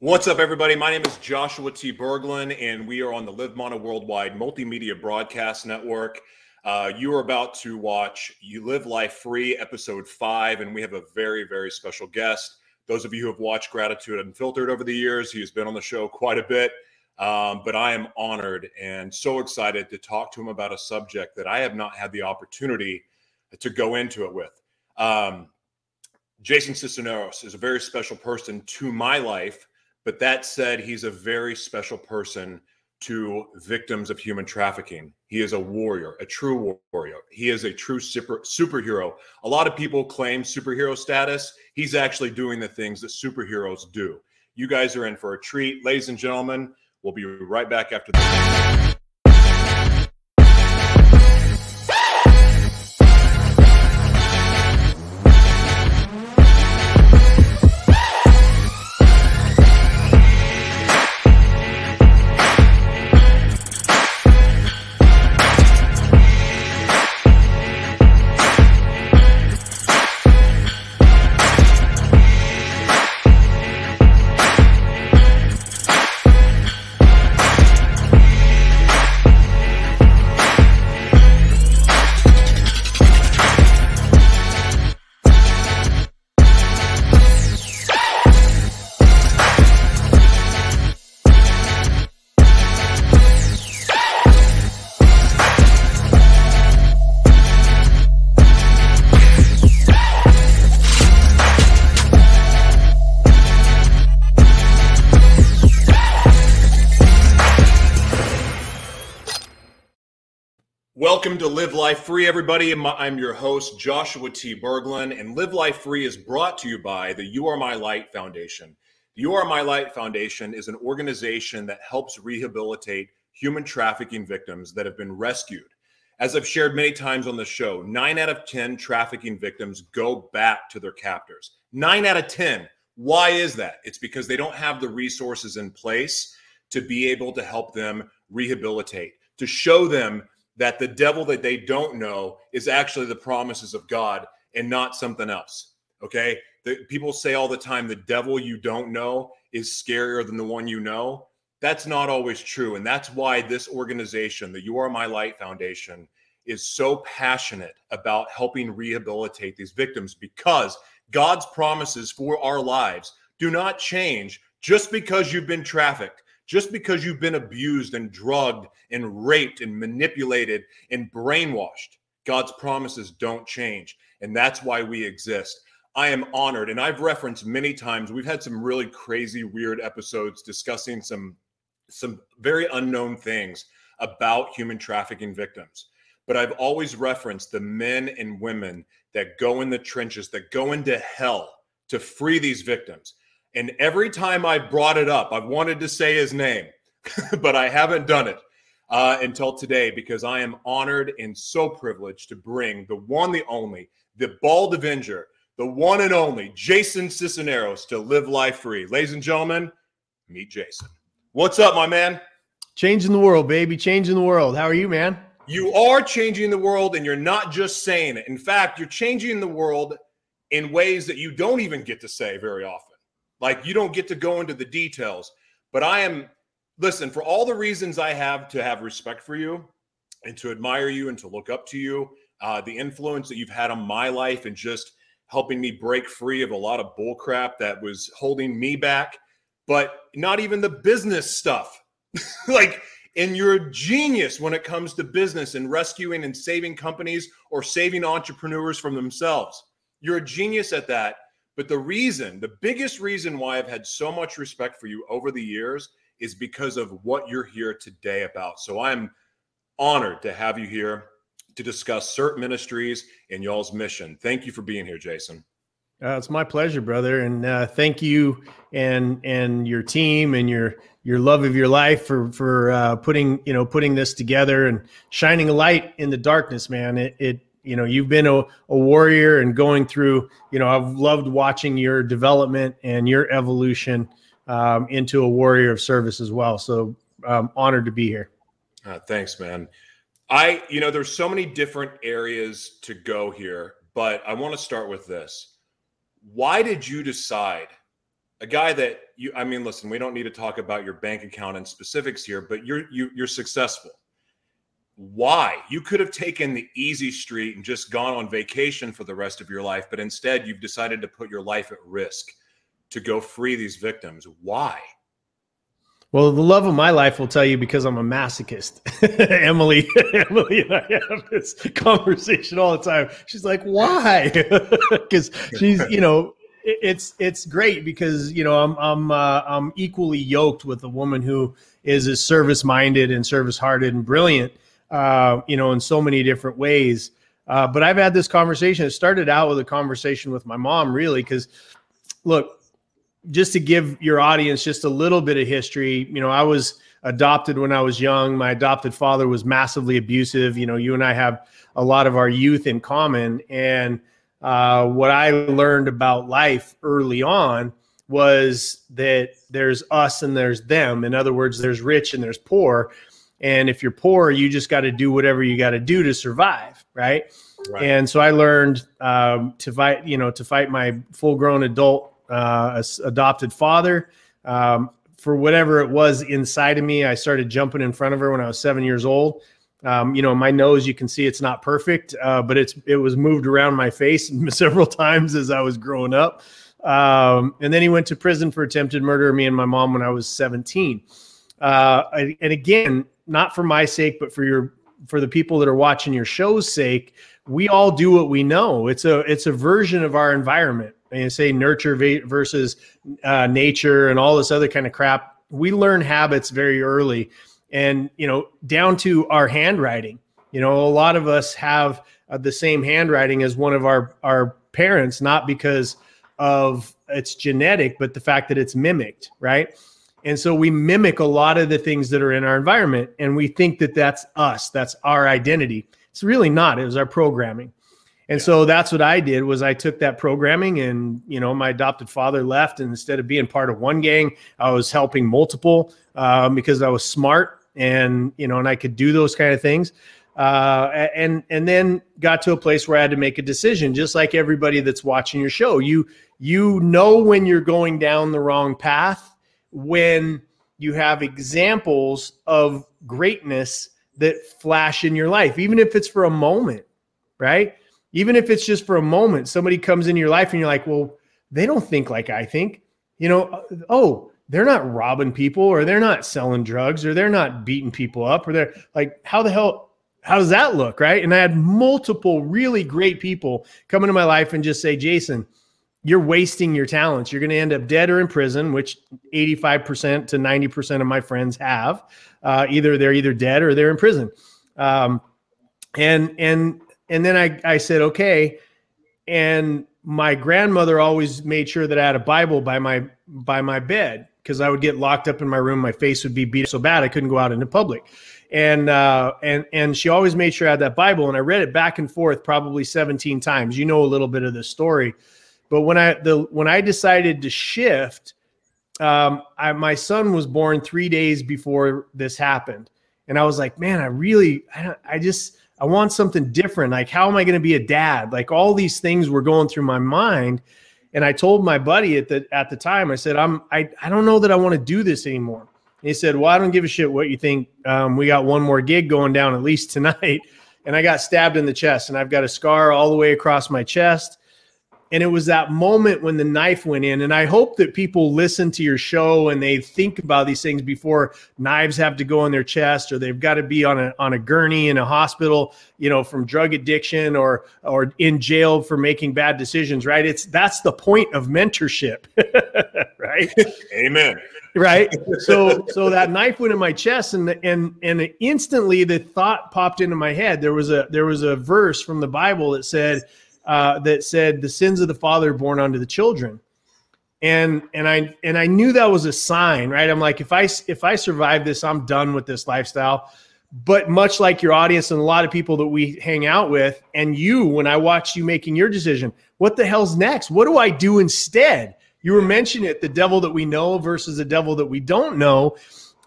What's up, everybody? My name is Joshua T. Berglund, and we are on the Live Mana Worldwide Multimedia Broadcast Network. Uh, you are about to watch You Live Life Free, episode five, and we have a very, very special guest. Those of you who have watched Gratitude Unfiltered over the years, he has been on the show quite a bit. Um, but I am honored and so excited to talk to him about a subject that I have not had the opportunity to go into it with. Um, Jason Cisneros is a very special person to my life, but that said, he's a very special person to victims of human trafficking. He is a warrior, a true warrior. He is a true super, superhero. A lot of people claim superhero status. He's actually doing the things that superheroes do. You guys are in for a treat. Ladies and gentlemen, we'll be right back after this. Life Free, everybody. I'm your host, Joshua T. Berglund, and Live Life Free is brought to you by the You Are My Light Foundation. The You Are My Light Foundation is an organization that helps rehabilitate human trafficking victims that have been rescued. As I've shared many times on the show, nine out of 10 trafficking victims go back to their captors. Nine out of 10. Why is that? It's because they don't have the resources in place to be able to help them rehabilitate, to show them that the devil that they don't know is actually the promises of God and not something else. Okay. The, people say all the time the devil you don't know is scarier than the one you know. That's not always true. And that's why this organization, the You Are My Light Foundation, is so passionate about helping rehabilitate these victims because God's promises for our lives do not change just because you've been trafficked just because you've been abused and drugged and raped and manipulated and brainwashed, God's promises don't change. And that's why we exist. I am honored. And I've referenced many times, we've had some really crazy, weird episodes discussing some, some very unknown things about human trafficking victims. But I've always referenced the men and women that go in the trenches, that go into hell to free these victims. And every time I brought it up, I've wanted to say his name, but I haven't done it uh, until today because I am honored and so privileged to bring the one, the only, the bald Avenger, the one and only Jason Cisneros to live life free. Ladies and gentlemen, meet Jason. What's up, my man? Changing the world, baby. Changing the world. How are you, man? You are changing the world, and you're not just saying it. In fact, you're changing the world in ways that you don't even get to say very often. Like you don't get to go into the details, but I am listen for all the reasons I have to have respect for you and to admire you and to look up to you, uh, the influence that you've had on my life and just helping me break free of a lot of bullcrap that was holding me back, but not even the business stuff. like, and you're a genius when it comes to business and rescuing and saving companies or saving entrepreneurs from themselves. You're a genius at that. But the reason, the biggest reason why I've had so much respect for you over the years is because of what you're here today about. So I'm honored to have you here to discuss CERT Ministries and y'all's mission. Thank you for being here, Jason. Uh, it's my pleasure, brother, and uh, thank you and and your team and your your love of your life for for uh, putting you know putting this together and shining a light in the darkness, man. It, it you know you've been a, a warrior and going through you know i've loved watching your development and your evolution um, into a warrior of service as well. So i'm honored to be here. Uh, thanks man. I you know there's so many different areas to go here but i want to start with this. Why did you decide a guy that you I mean listen, we don't need to talk about your bank account and specifics here, but you're you, you're successful. Why? You could have taken the easy street and just gone on vacation for the rest of your life, but instead you've decided to put your life at risk to go free these victims. Why? Well, the love of my life will tell you because I'm a masochist. Emily, Emily and I have this conversation all the time. She's like, "Why?" Because she's, you know, it's it's great because you know I'm I'm uh, I'm equally yoked with a woman who is as service minded and service hearted and brilliant, uh, you know, in so many different ways. Uh, but I've had this conversation. It started out with a conversation with my mom, really, because look, just to give your audience just a little bit of history, you know, I was adopted when I was young. My adopted father was massively abusive. You know, you and I have a lot of our youth in common. And uh, what I learned about life early on was that there's us and there's them. In other words, there's rich and there's poor. And if you're poor, you just got to do whatever you got to do to survive, right? right? And so I learned um, to fight, you know, to fight my full-grown adult uh, adopted father. Um, for whatever it was inside of me, I started jumping in front of her when I was seven years old. Um, you know, my nose, you can see it's not perfect, uh, but it's it was moved around my face several times as I was growing up. Um, and then he went to prison for attempted murder of me and my mom when I was 17. Uh, and again, not for my sake, but for your for the people that are watching your show's sake, we all do what we know. It's a it's a version of our environment and say nurture versus uh, nature and all this other kind of crap. We learn habits very early, and you know, down to our handwriting. You know, a lot of us have uh, the same handwriting as one of our our parents, not because of it's genetic, but the fact that it's mimicked, right? And so we mimic a lot of the things that are in our environment, and we think that that's us, that's our identity. It's really not. It was our programming. And yeah. so that's what I did was I took that programming and you know my adopted father left and instead of being part of one gang I was helping multiple um, because I was smart and you know and I could do those kind of things uh, and and then got to a place where I had to make a decision just like everybody that's watching your show you you know when you're going down the wrong path when you have examples of greatness that flash in your life even if it's for a moment right even if it's just for a moment, somebody comes in your life and you're like, well, they don't think like I think. You know, uh, oh, they're not robbing people or they're not selling drugs or they're not beating people up or they're like, how the hell, how does that look? Right. And I had multiple really great people come into my life and just say, Jason, you're wasting your talents. You're going to end up dead or in prison, which 85% to 90% of my friends have. Uh, either they're either dead or they're in prison. Um, and and and then I, I said, okay. And my grandmother always made sure that I had a Bible by my by my bed because I would get locked up in my room. My face would be beat so bad I couldn't go out into public. And uh, and and she always made sure I had that Bible, and I read it back and forth probably 17 times. You know a little bit of this story, but when I the when I decided to shift, um, I, my son was born three days before this happened, and I was like, man, I really, I, I just I want something different. Like, how am I going to be a dad? Like, all these things were going through my mind. And I told my buddy at the at the time, I said, I'm I, I don't know that I want to do this anymore. And he said, Well, I don't give a shit what you think. Um, we got one more gig going down at least tonight. And I got stabbed in the chest, and I've got a scar all the way across my chest. And it was that moment when the knife went in. And I hope that people listen to your show and they think about these things before knives have to go in their chest or they've got to be on a on a gurney in a hospital, you know, from drug addiction or or in jail for making bad decisions, right? It's that's the point of mentorship. right? Amen. Right. So so that knife went in my chest and and and instantly the thought popped into my head. There was a there was a verse from the Bible that said uh, that said the sins of the father born unto the children. And and i and i knew that was a sign right? I'm like if i if i survive this i'm done with this lifestyle. But much like your audience and a lot of people that we hang out with and you when i watch you making your decision what the hell's next? What do i do instead? You were mentioning it the devil that we know versus the devil that we don't know.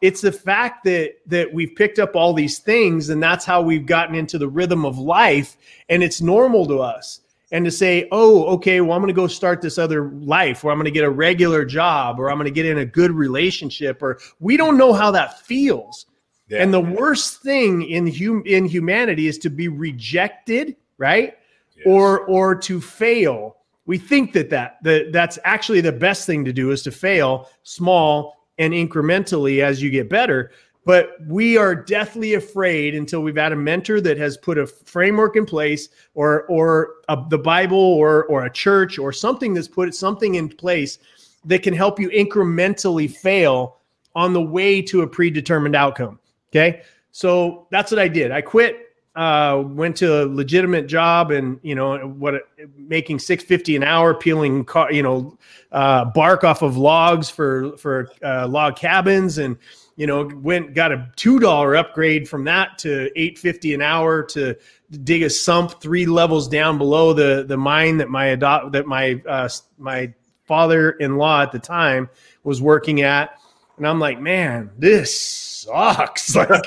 It's the fact that that we've picked up all these things and that's how we've gotten into the rhythm of life and it's normal to us and to say, oh, okay, well, I'm going to go start this other life, or I'm going to get a regular job, or I'm going to get in a good relationship, or we don't know how that feels. Yeah. And the worst thing in hum- in humanity is to be rejected, right? Yes. Or or to fail. We think that that that that's actually the best thing to do is to fail small and incrementally as you get better. But we are deathly afraid until we've had a mentor that has put a framework in place, or or a, the Bible, or or a church, or something that's put something in place that can help you incrementally fail on the way to a predetermined outcome. Okay. So that's what I did. I quit, uh, went to a legitimate job and, you know, what making 650 an hour, peeling, car, you know, uh, bark off of logs for, for uh, log cabins and, you know, went, got a $2 upgrade from that to 850 an hour to dig a sump three levels down below the, the mine that my adopt, that my, uh, my father-in-law at the time was working at. And I'm like, man, this sucks. Like,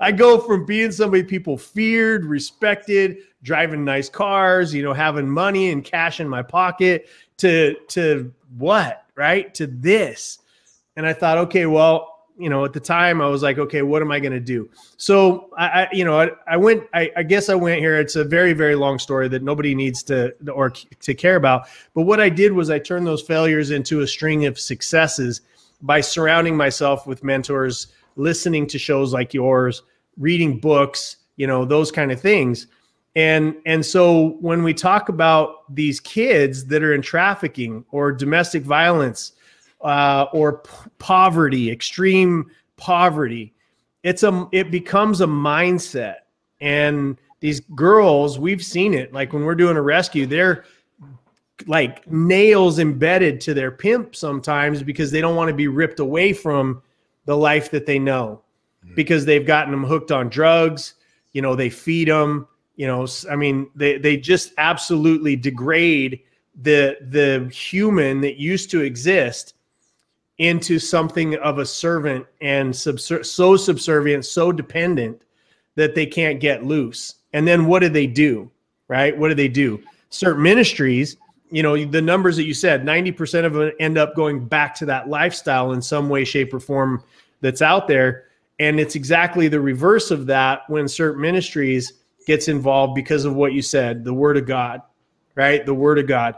I go from being somebody people feared, respected, driving nice cars, you know, having money and cash in my pocket to to what, right? To this. And I thought, okay, well, you know, at the time I was like, okay, what am I going to do? So I, I, you know, I, I went, I, I, guess I went here. It's a very, very long story that nobody needs to, or to care about. But what I did was I turned those failures into a string of successes by surrounding myself with mentors, listening to shows like yours, reading books, you know, those kind of things. And and so when we talk about these kids that are in trafficking or domestic violence uh, or p- poverty, extreme poverty, it's a it becomes a mindset. And these girls, we've seen it. Like when we're doing a rescue, they're like nails embedded to their pimp sometimes because they don't want to be ripped away from the life that they know mm-hmm. because they've gotten them hooked on drugs you know they feed them you know i mean they they just absolutely degrade the the human that used to exist into something of a servant and subser- so subservient so dependent that they can't get loose. And then what do they do right? What do they do? Certain ministries you know the numbers that you said 90% of them end up going back to that lifestyle in some way shape or form that's out there. And it's exactly the reverse of that when certain ministries gets involved because of what you said the word of god right? The word of god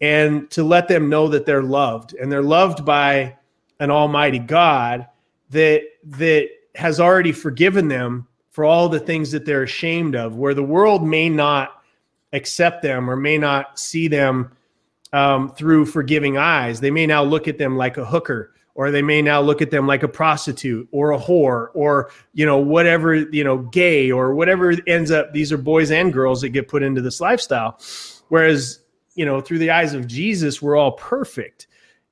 and to let them know that they're loved and they're loved by an almighty god that that has already forgiven them for all the things that they're ashamed of where the world may not accept them or may not see them um, through forgiving eyes. They may now look at them like a hooker, or they may now look at them like a prostitute or a whore, or you know whatever you know, gay or whatever ends up. These are boys and girls that get put into this lifestyle, whereas you know through the eyes of Jesus, we're all perfect.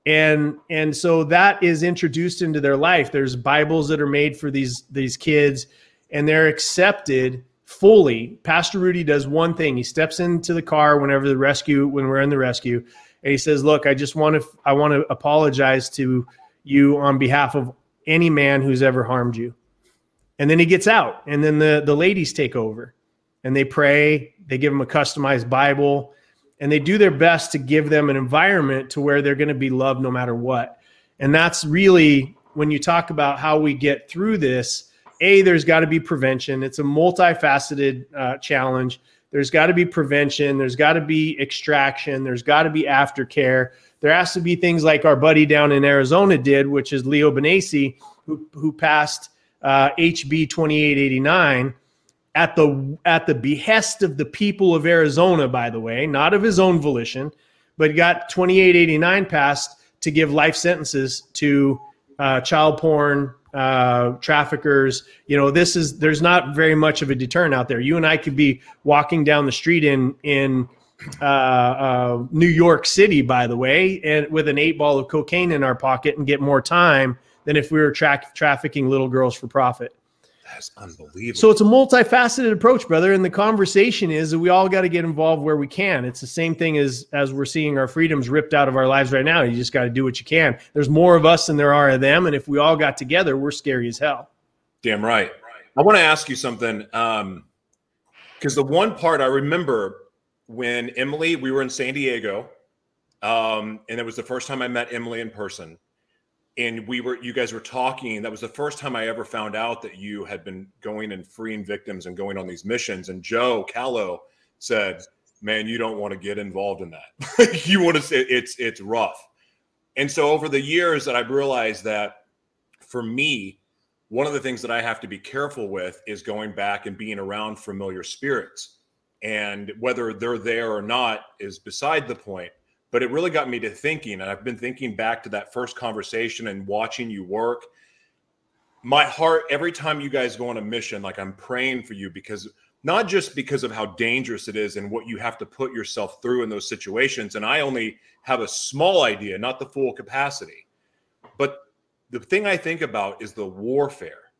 And and so that is introduced into their life. There's Bibles that are made for these these kids, and they're accepted fully. Pastor Rudy does one thing. He steps into the car whenever the rescue, when we're in the rescue, and he says, "Look, I just want to, I want to apologize to you on behalf of any man who's ever harmed you." And then he gets out, and then the the ladies take over, and they pray. They give him a customized Bible, and they do their best to give them an environment to where they're going to be loved no matter what. And that's really when you talk about how we get through this a there's got to be prevention. It's a multifaceted uh, challenge. There's got to be prevention. There's got to be extraction. There's got to be aftercare. There has to be things like our buddy down in arizona did which is leo Banacy, who, who passed uh, hb 2889 at the at the behest of the people of arizona by the way not of his own volition but got 2889 passed to give life sentences to uh, child porn uh, traffickers. You know, this is there's not very much of a deterrent out there. You and I could be walking down the street in in uh, uh, New York City, by the way, and with an eight ball of cocaine in our pocket and get more time than if we were tra- trafficking little girls for profit. That's unbelievable. So it's a multifaceted approach, brother. And the conversation is that we all got to get involved where we can. It's the same thing as as we're seeing our freedoms ripped out of our lives right now. You just got to do what you can. There's more of us than there are of them, and if we all got together, we're scary as hell. Damn right. I want to ask you something, because um, the one part I remember when Emily, we were in San Diego, um, and it was the first time I met Emily in person. And we were, you guys were talking. That was the first time I ever found out that you had been going and freeing victims and going on these missions. And Joe Callow said, "Man, you don't want to get involved in that. you want to say it's it's rough." And so over the years that I've realized that for me, one of the things that I have to be careful with is going back and being around familiar spirits. And whether they're there or not is beside the point. But it really got me to thinking. And I've been thinking back to that first conversation and watching you work. My heart, every time you guys go on a mission, like I'm praying for you because not just because of how dangerous it is and what you have to put yourself through in those situations. And I only have a small idea, not the full capacity. But the thing I think about is the warfare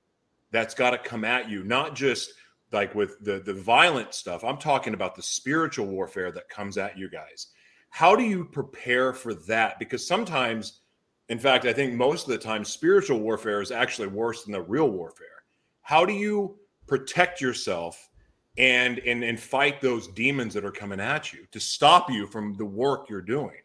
that's got to come at you, not just like with the the violent stuff. I'm talking about the spiritual warfare that comes at you guys. How do you prepare for that? Because sometimes, in fact, I think most of the time, spiritual warfare is actually worse than the real warfare. How do you protect yourself and and and fight those demons that are coming at you to stop you from the work you're doing?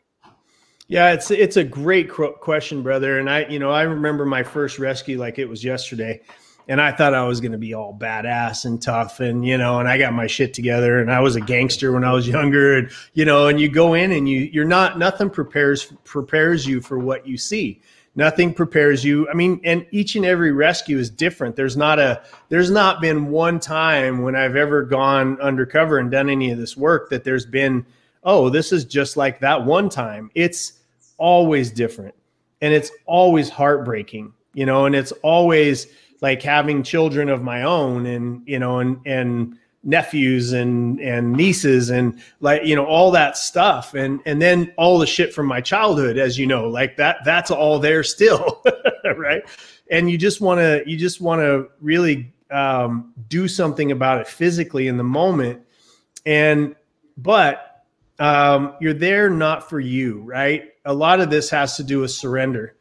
Yeah, it's it's a great question, brother. And I, you know, I remember my first rescue like it was yesterday, and I thought I was going to be all badass and tough, and you know, and I got my shit together, and I was a gangster when I was younger, and you know, and you go in and you you're not nothing prepares prepares you for what you see. Nothing prepares you. I mean, and each and every rescue is different. There's not a there's not been one time when I've ever gone undercover and done any of this work that there's been, oh, this is just like that one time. It's always different and it's always heartbreaking, you know, and it's always like having children of my own and, you know, and, and, nephews and and nieces and like you know all that stuff. And and then all the shit from my childhood as you know like that that's all there still right? And you just want to you just want to really um, do something about it physically in the moment. And but um, you're there not for you right? A lot of this has to do with surrender.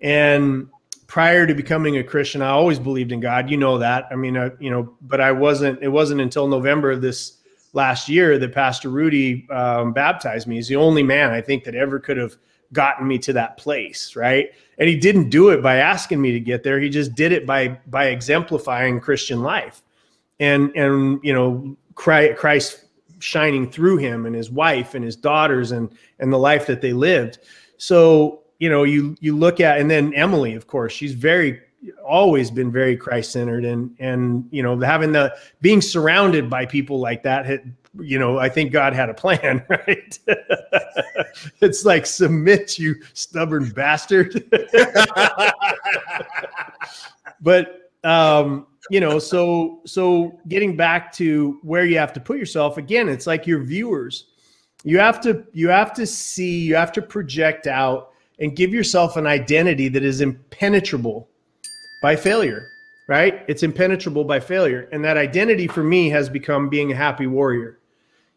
And prior to becoming a Christian, I always believed in God. You know that. I mean, uh, you know, but I wasn't. It wasn't until November of this last year that Pastor Rudy um, baptized me. He's the only man I think that ever could have gotten me to that place, right? And he didn't do it by asking me to get there. He just did it by by exemplifying Christian life, and and you know, Christ shining through him and his wife and his daughters and and the life that they lived. So you know you you look at and then Emily, of course, she's very always been very Christ centered and and you know having the being surrounded by people like that had you know I think God had a plan right it's like submit you stubborn bastard but um you know, so so getting back to where you have to put yourself again, it's like your viewers. You have to you have to see, you have to project out and give yourself an identity that is impenetrable by failure, right? It's impenetrable by failure. And that identity for me has become being a happy warrior.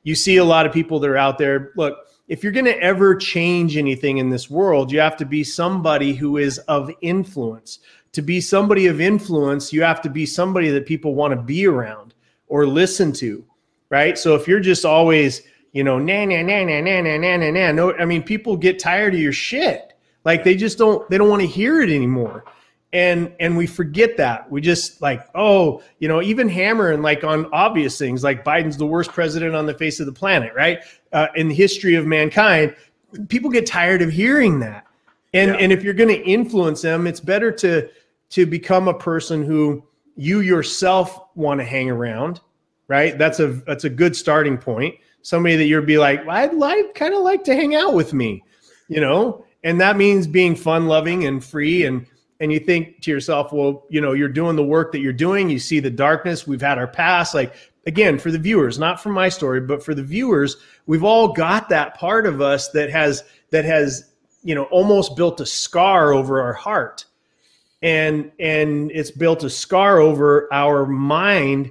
You see a lot of people that are out there, look, if you're going to ever change anything in this world, you have to be somebody who is of influence to be somebody of influence, you have to be somebody that people want to be around or listen to, right? So if you're just always, you know, na na na na na na na na no, I mean, people get tired of your shit. Like they just don't, they don't want to hear it anymore. And and we forget that. We just like, oh, you know, even hammering like on obvious things, like Biden's the worst president on the face of the planet, right? Uh, in the history of mankind, people get tired of hearing that. And yeah. and if you're going to influence them, it's better to to become a person who you yourself want to hang around, right? That's a that's a good starting point. Somebody that you'd be like, I'd like kind of like to hang out with me, you know, and that means being fun loving and free and and you think to yourself, well, you know, you're doing the work that you're doing. You see the darkness. We've had our past. Like again, for the viewers, not for my story, but for the viewers, we've all got that part of us that has that has you know almost built a scar over our heart and and it's built a scar over our mind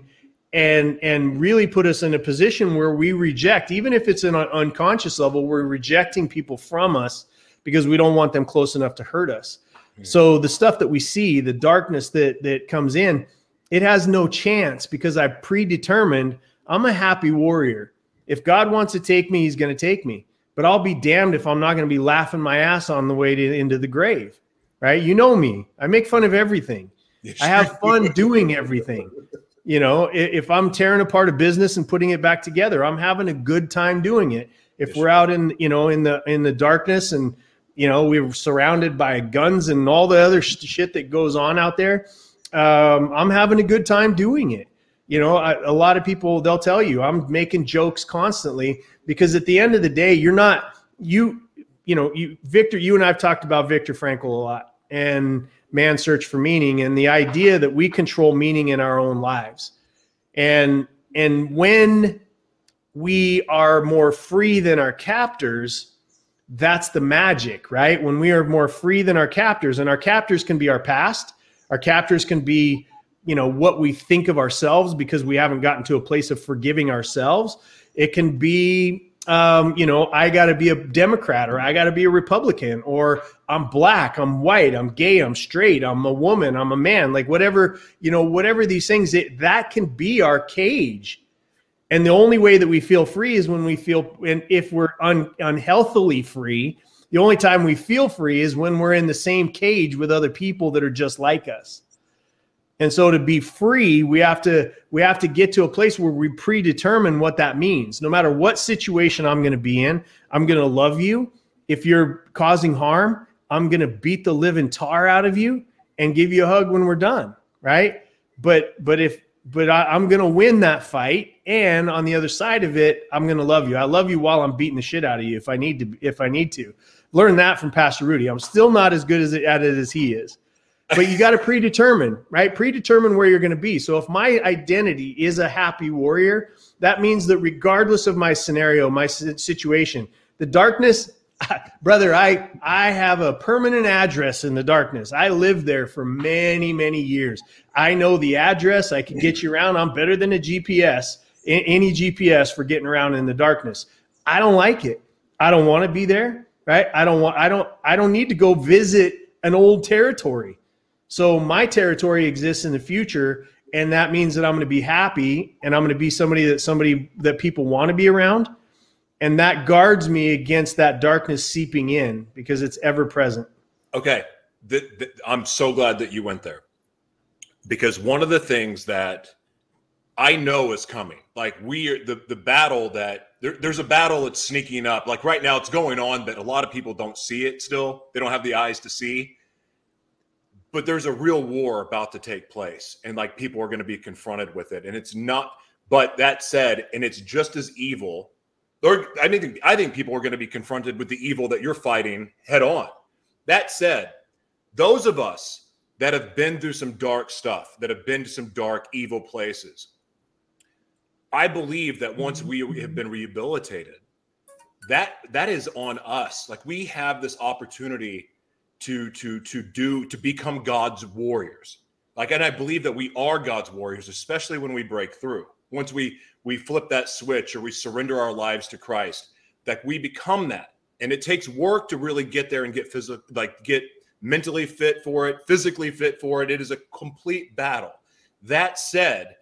and and really put us in a position where we reject even if it's an unconscious level we're rejecting people from us because we don't want them close enough to hurt us mm-hmm. so the stuff that we see the darkness that that comes in it has no chance because i predetermined i'm a happy warrior If God wants to take me, He's going to take me. But I'll be damned if I'm not going to be laughing my ass on the way to, into the grave, right? You know me. I make fun of everything. I have fun doing everything. You know, if I'm tearing apart a business and putting it back together, I'm having a good time doing it. If we're out in, you know, in the in the darkness and you know we're surrounded by guns and all the other shit that goes on out there, um, I'm having a good time doing it. You know, I, a lot of people they'll tell you I'm making jokes constantly because at the end of the day, you're not you. You know, you Victor. You and I've talked about Viktor Frankl a lot, and man's search for meaning and the idea that we control meaning in our own lives and and when we are more free than our captors that's the magic right when we are more free than our captors and our captors can be our past our captors can be you know what we think of ourselves because we haven't gotten to a place of forgiving ourselves it can be um, you know, I got to be a Democrat or I got to be a Republican or I'm black, I'm white, I'm gay, I'm straight, I'm a woman, I'm a man, like whatever, you know, whatever these things, it, that can be our cage. And the only way that we feel free is when we feel, and if we're un, unhealthily free, the only time we feel free is when we're in the same cage with other people that are just like us. And so to be free, we have to we have to get to a place where we predetermine what that means. No matter what situation I'm going to be in, I'm going to love you. If you're causing harm, I'm going to beat the living tar out of you and give you a hug when we're done, right? But but if but I, am going to win that fight, and on the other side of it, I'm going to love you. I love you while I'm beating the shit out of you if I need to. If I need to, learn that from Pastor Rudy. I'm still not as good as at it as he is but you got to predetermine, right? Predetermine where you're going to be. So if my identity is a happy warrior, that means that regardless of my scenario, my situation, the darkness, brother, I I have a permanent address in the darkness. I lived there for many many years. I know the address. I can get you around. I'm better than a GPS, any GPS for getting around in the darkness. I don't like it. I don't want to be there, right? I don't want. I don't. I don't need to go visit an old territory. So my territory exists in the future, and that means that I'm going to be happy and I'm going to be somebody that somebody that people want to be around, and that guards me against that darkness seeping in because it's ever present. Okay, the, the, I'm so glad that you went there because one of the things that I know is coming, like we are the the battle that there, there's a battle that's sneaking up. Like right now, it's going on, but a lot of people don't see it. Still, they don't have the eyes to see but there's a real war about to take place and like people are going to be confronted with it and it's not but that said and it's just as evil or i think i think people are going to be confronted with the evil that you're fighting head on that said those of us that have been through some dark stuff that have been to some dark evil places i believe that once we have been rehabilitated that that is on us like we have this opportunity to to to do to become God's warriors. Like, and I believe that we are God's warriors, especially when we break through. Once we we flip that switch or we surrender our lives to Christ, that we become that. And it takes work to really get there and get physical, like get mentally fit for it, physically fit for it. It is a complete battle. That said,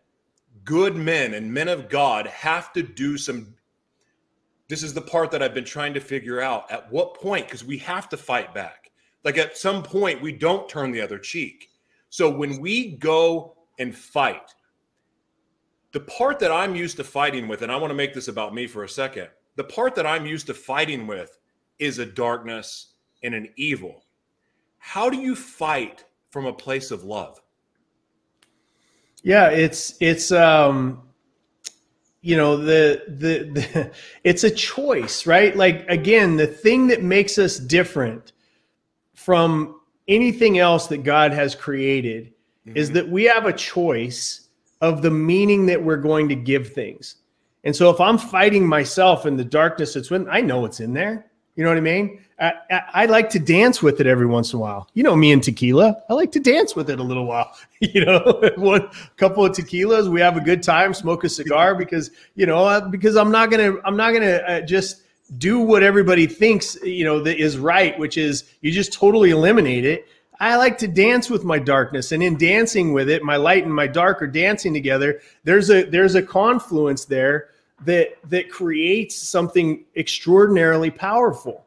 good men and men of God have to do some. This is the part that I've been trying to figure out. At what point? Because we have to fight back like at some point, we don't turn the other cheek. So when we go and fight, the part that I'm used to fighting with, and I want to make this about me for a second, the part that I'm used to fighting with is a darkness and an evil. How do you fight from a place of love? Yeah, it's it's um you know the, the the it's a choice, right? Like again, the thing that makes us different from anything else that God has created mm-hmm. is that we have a choice of the meaning that we're going to give things. And so if I'm fighting myself in the darkness it's when I know it's in there. You know what I mean? I, I, like to dance with it every once in a while. You know me and tequila. I like to dance with it a little while. You know, one couple of tequilas, we have a good time, smoke a cigar because you know because I'm not gonna I'm not gonna uh, just do what everybody thinks you know that is right which is you just totally eliminate it i like to dance with my darkness and in dancing with it my light and my dark are dancing together there's a there's a confluence there that that creates something extraordinarily powerful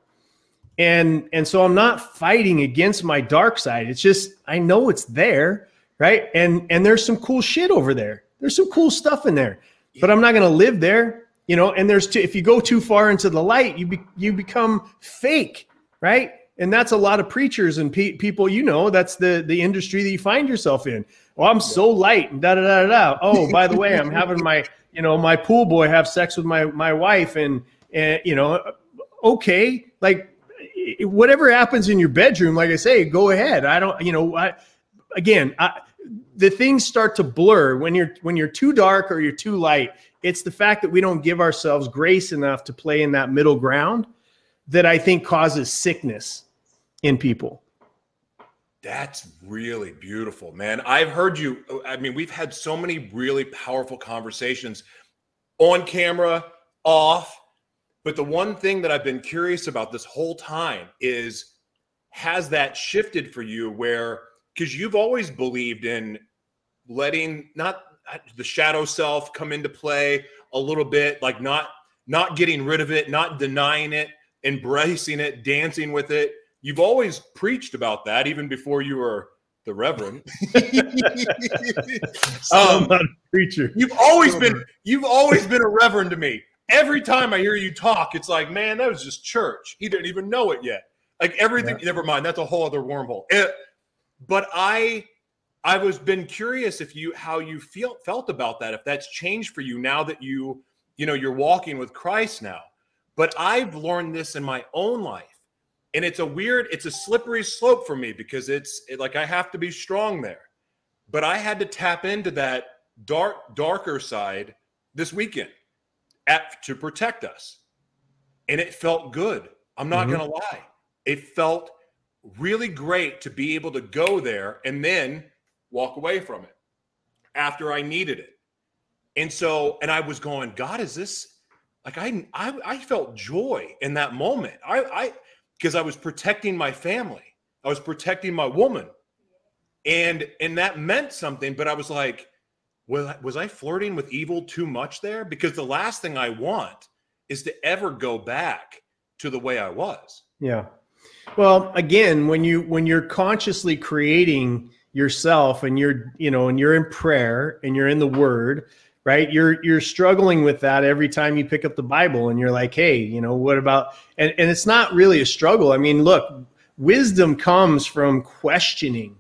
and and so i'm not fighting against my dark side. It's just i know it's there right? And and there's some cool shit over there. There's some cool stuff in there but i'm not going to live there you know? And there's too, if you go too far into the light you be, you become fake right? And that's a lot of preachers and pe- people you know that's the the industry that you find yourself in. Well i'm so light and da da da da. Oh by the way i'm having my you know my pool boy have sex with my my wife and and you know okay like whatever happens in your bedroom, like I say, go ahead. I don't, you know, I, again, I, the things start to blur when you're when you're too dark or you're too light. It's the fact that we don't give ourselves grace enough to play in that middle ground that I think causes sickness in people. That's really beautiful, man. I've heard you. I mean, we've had so many really powerful conversations on camera, off, but the one thing that I've been curious about this whole time is has that shifted for you where because you've always believed in letting not the shadow self come into play a little bit like not not getting rid of it not denying it embracing it dancing with it. You've always preached about that even before you were the reverend. Um, preacher. you've always been you've always been a reverend to me every time I hear you talk, it's like, man, that was just church. He didn't even know it yet. Like everything, yeah. never mind. That's a whole other wormhole. It, but I, I was been curious if you how you feel felt about that. If that's changed for you now that you, you know, you're walking with Christ now. But I've learned this in my own life, and it's a weird, it's a slippery slope for me because it's it, like I have to be strong there. But I had to tap into that dark, darker side this weekend at, to protect us. And it felt good. I'm not mm-hmm. going to lie. It felt really great to be able to go there and then walk away from it after I needed it. And so, and I was going, God, is this like I I, I felt joy in that moment. I I because I was protecting my family. I was protecting my woman. And and that meant something, but I was like, was, was I flirting with evil too much there? Because the last thing I want is to ever go back to the way I was. Yeah. Well, again, when you when you're consciously creating yourself and you're, you know, and you're in prayer and you're in the word, right? You're you're struggling with that every time you pick up the Bible and you're like, "Hey, you know, what about and and it's not really a struggle. I mean, look, wisdom comes from questioning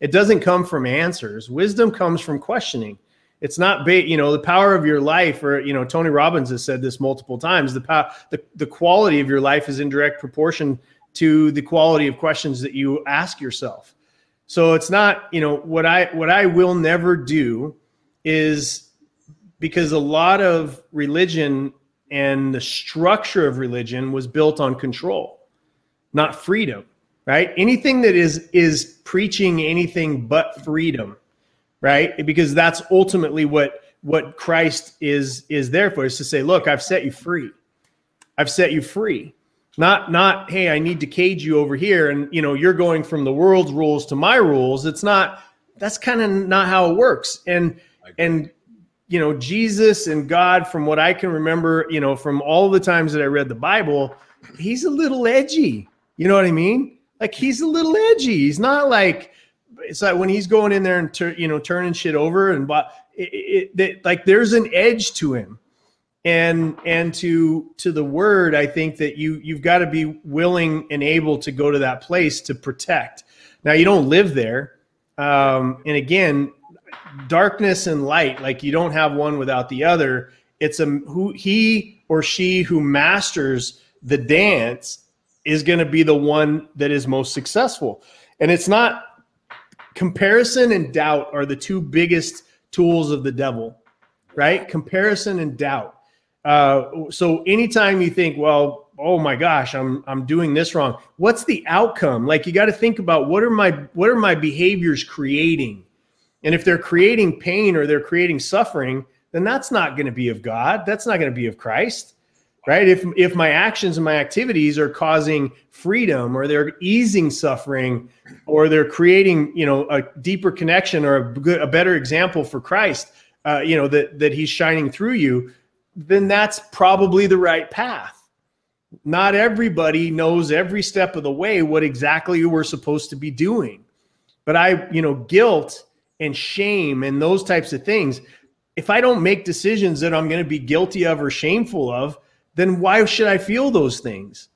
it doesn't come from answers. Wisdom comes from questioning. It's not you know the power of your life, or you know Tony Robbins has said this multiple times. The power, the, the quality of your life is in direct proportion to the quality of questions that you ask yourself. So it's not you know what I what I will never do is because a lot of religion and the structure of religion was built on control, not freedom right? Anything that is is preaching anything but freedom, right? Because that's ultimately what what Christ is is there for is to say, look, I've set you free. I've set you free. Not not hey, I need to cage you over here and you know, you're going from the world's rules to my rules. It's not that's kind of not how it works. And and you know, Jesus and God from what I can remember, you know, from all the times that I read the Bible, he's a little edgy. You know what I mean? Like he's a little edgy. He's not like it's like when he's going in there and tur- you know turning shit over and but it, it, it, like there's an edge to him. And and to to the word i think that you you've got to be willing and able to go to that place to protect. Now you don't live there. Um and again darkness and light like you don't have one without the other. It's a who he or she who masters the dance is going to be the one that is most successful. And it's not comparison and doubt are the two biggest tools of the devil, right? Comparison and doubt. Uh, so anytime you think, well, oh my gosh, I'm I'm doing this wrong. What's the outcome? Like you got to think about what are my what are my behaviors creating? And if they're creating pain or they're creating suffering, then that's not going to be of God. That's not going to be of Christ right if if my actions and my activities are causing freedom or they're easing suffering or they're creating you know a deeper connection or a, good, a better example for christ uh, you know that that he's shining through you then that's probably the right path. Not everybody knows every step of the way what exactly we're supposed to be doing. But I, you know, guilt and shame and those types of things, if I don't make decisions that I'm going to be guilty of or shameful of, then why should I feel those things?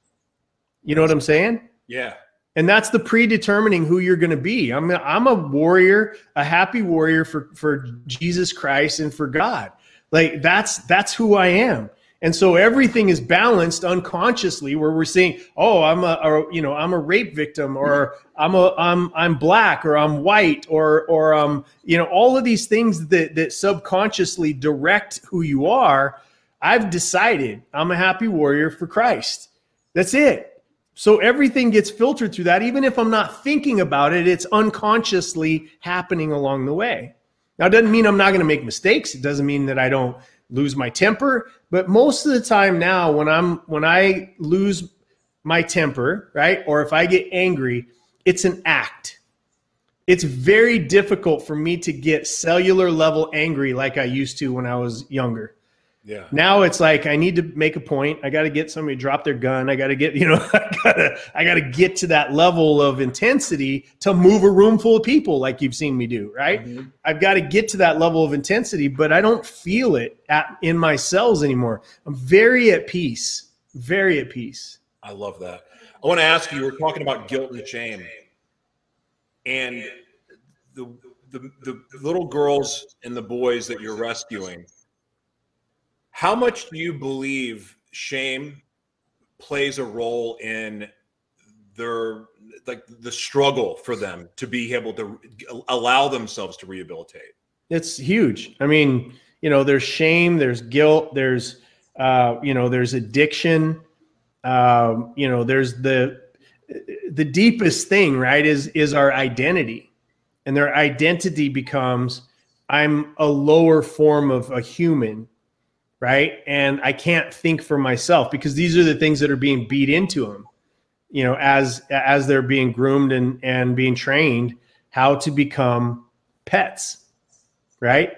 You know what I'm saying? Yeah. And that's the predetermining who you're going to be. I'm a, I'm a warrior, a happy warrior for for Jesus Christ and for God. Like that's that's who I am. And so everything is balanced unconsciously where we're saying, "Oh, I'm a, a, you know, I'm a rape victim or I'm a I'm I'm black or I'm white or or um you know, all of these things that that subconsciously direct who you are. I've decided I'm a happy warrior for Christ. That's it. So everything gets filtered through that even if I'm not thinking about it, it's unconsciously happening along the way. Now, it doesn't mean I'm not going to make mistakes. It doesn't mean that I don't lose my temper. But most of the time now, when I'm when I lose my temper, right, or if I get angry, it's an act. It's very difficult for me to get cellular level angry like I used to when I was younger. Yeah. Now it's like I need to make a point. I got to get somebody to drop their gun. I got to get, you know, I got to I got to get to that level of intensity to move a room full of people like you've seen me do, right? Mm-hmm. I've got to get to that level of intensity, but I don't feel it at in my cells anymore. I'm very at peace. Very at peace. I love that. I want to ask you, we're talking about guilt and shame. And the the, the little girls and the boys that you're rescuing – how much do you believe shame plays a role in their like the struggle for them to be able to allow themselves to rehabilitate? It's huge. I mean, you know, there's shame, there's guilt, there's uh, you know, there's addiction. Um, you know, there's the the deepest thing, right? Is is our identity, and their identity becomes I'm a lower form of a human right? And I can't think for myself because these are the things that are being beat into them, you know, as as they're being groomed and and being trained how to become pets, right?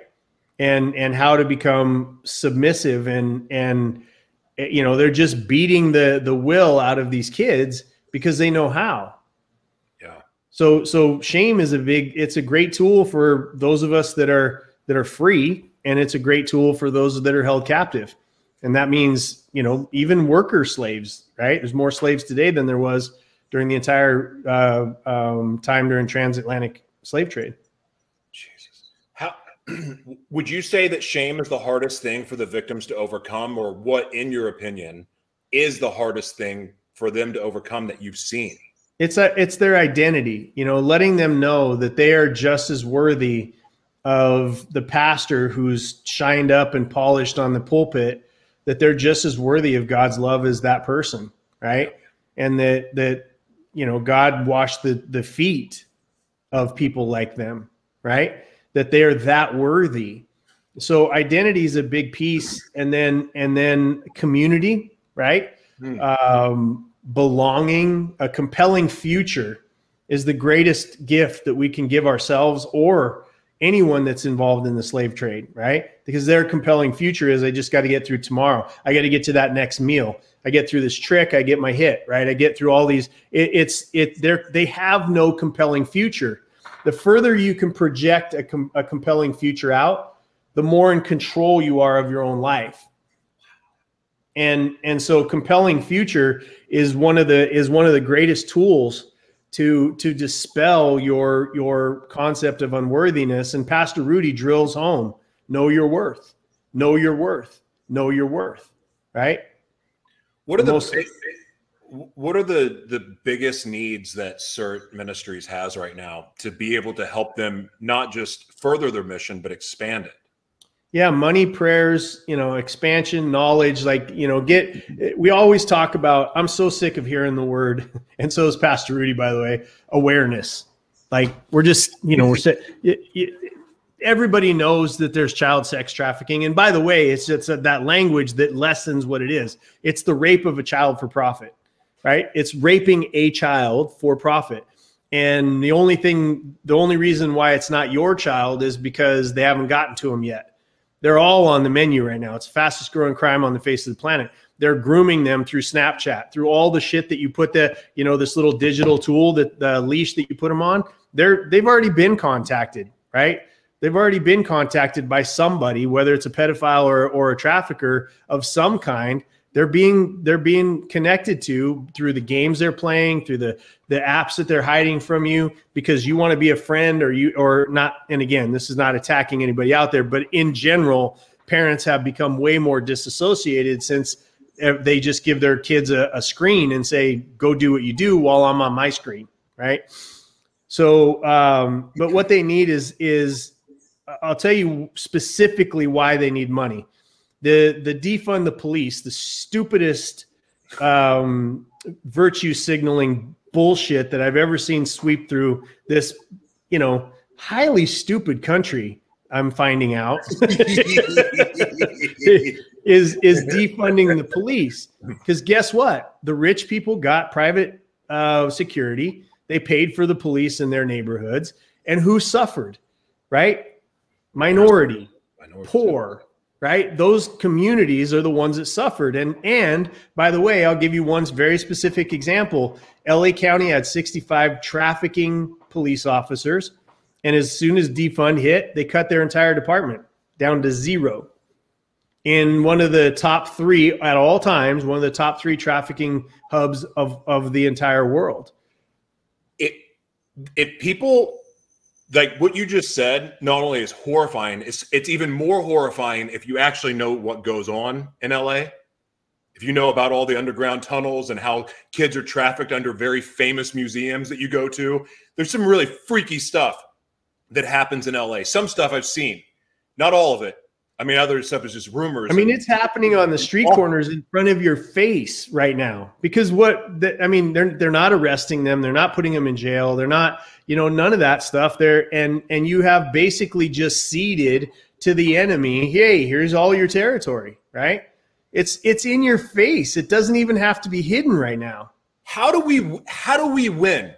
And and how to become submissive and and you know they're just beating the the will out of these kids because they know how. Yeah. So so shame is a big it's a great tool for those of us that are that are free and it's a great tool for those that are held captive. And that means, you know, even worker slaves, right? There's more slaves today than there was during the entire uh, um, time during transatlantic slave trade. Jesus. How would you say that shame is the hardest thing for the victims to overcome, or what, in your opinion, is the hardest thing for them to overcome that you've seen? It's a, it's their identity, you know, letting them know that they are just as worthy of the pastor who's shined up and polished on the pulpit that they're just as worthy of God's love as that person, right? And that that you know God washed the the feet of people like them, right? That they are that worthy. So identity is a big piece, and then and then community, right? Hmm. Um, belonging, a compelling future is the greatest gift that we can give ourselves or anyone that's involved in the slave trade, right? Because their compelling future is I just got to get through tomorrow. I got to get to that next meal. I get through this trick. I get my hit, right? I get through all these. It, it's it. They they have no compelling future. The further you can project a, com, a compelling future out, the more in control you are of your own life. And and so compelling future is one of the is one of the greatest tools to to dispel your your concept of unworthiness. And pastor rudy drills home know your worth know your worth know your worth right? What are the Most, big, what are the the biggest needs that cert ministries has right now to be able to help them not just further their mission but expand it yeah money prayers you know expansion knowledge like you know get we always talk about i'm so sick of hearing the word and so is pastor rudy by the way awareness. Like we're just you know we're everybody knows that there's child sex trafficking and by the way it's just that language that lessens what it is. It's the rape of a child for profit right? It's raping a child for profit. And the only thing the only reason why it's not your child is because they haven't gotten to him yet they're all on the menu right now. It's fastest growing crime on the face of the planet. They're grooming them through Snapchat, through all the shit that you put the, you know, this little digital tool that the leash that you put them on. They're they've already been contacted, right? They've already been contacted by somebody, whether it's a pedophile or, or a trafficker of some kind. They're being they're being connected to through the games they're playing, through the the apps that they're hiding from you because you want to be a friend or you or not. And again, this is not attacking anybody out there, but in general, parents have become way more disassociated since they just give their kids a, a, screen and say, "Go do what you do," while I'm on my screen, right? So, um, but what they need is is I'll tell you specifically why they need money. The the defund the police, the stupidest um, virtue signaling bullshit that I've ever seen sweep through this, you know, highly stupid country. I'm finding out is is defunding the police because guess what? The rich people got private uh, security. They paid for the police in their neighborhoods, and who suffered? Right? Minority, Minority poor. Right? Those communities are the ones that suffered. And and by the way, I'll give you one very specific example. LA County had 65 trafficking police officers, and as soon as defund hit, they cut their entire department down to zero in one of the top three at all times, one of the top three trafficking hubs of, of the entire world. It if people like what you just said, not only is horrifying, it's it's even more horrifying if you actually know what goes on in LA. If you know about all the underground tunnels and how kids are trafficked under very famous museums that you go to, there's some really freaky stuff that happens in LA. Some stuff I've seen, not all of it, I mean, other stuff is just rumors. I mean, it's happening on the street corners in front of your face right now. Because what the, I mean, they're they're not arresting them. They're not putting them in jail. They're not, you know, none of that stuff. There and and you have basically just ceded to the enemy. Hey, here's all your territory, right? It's it's in your face. It doesn't even have to be hidden right now. How do we how do we win?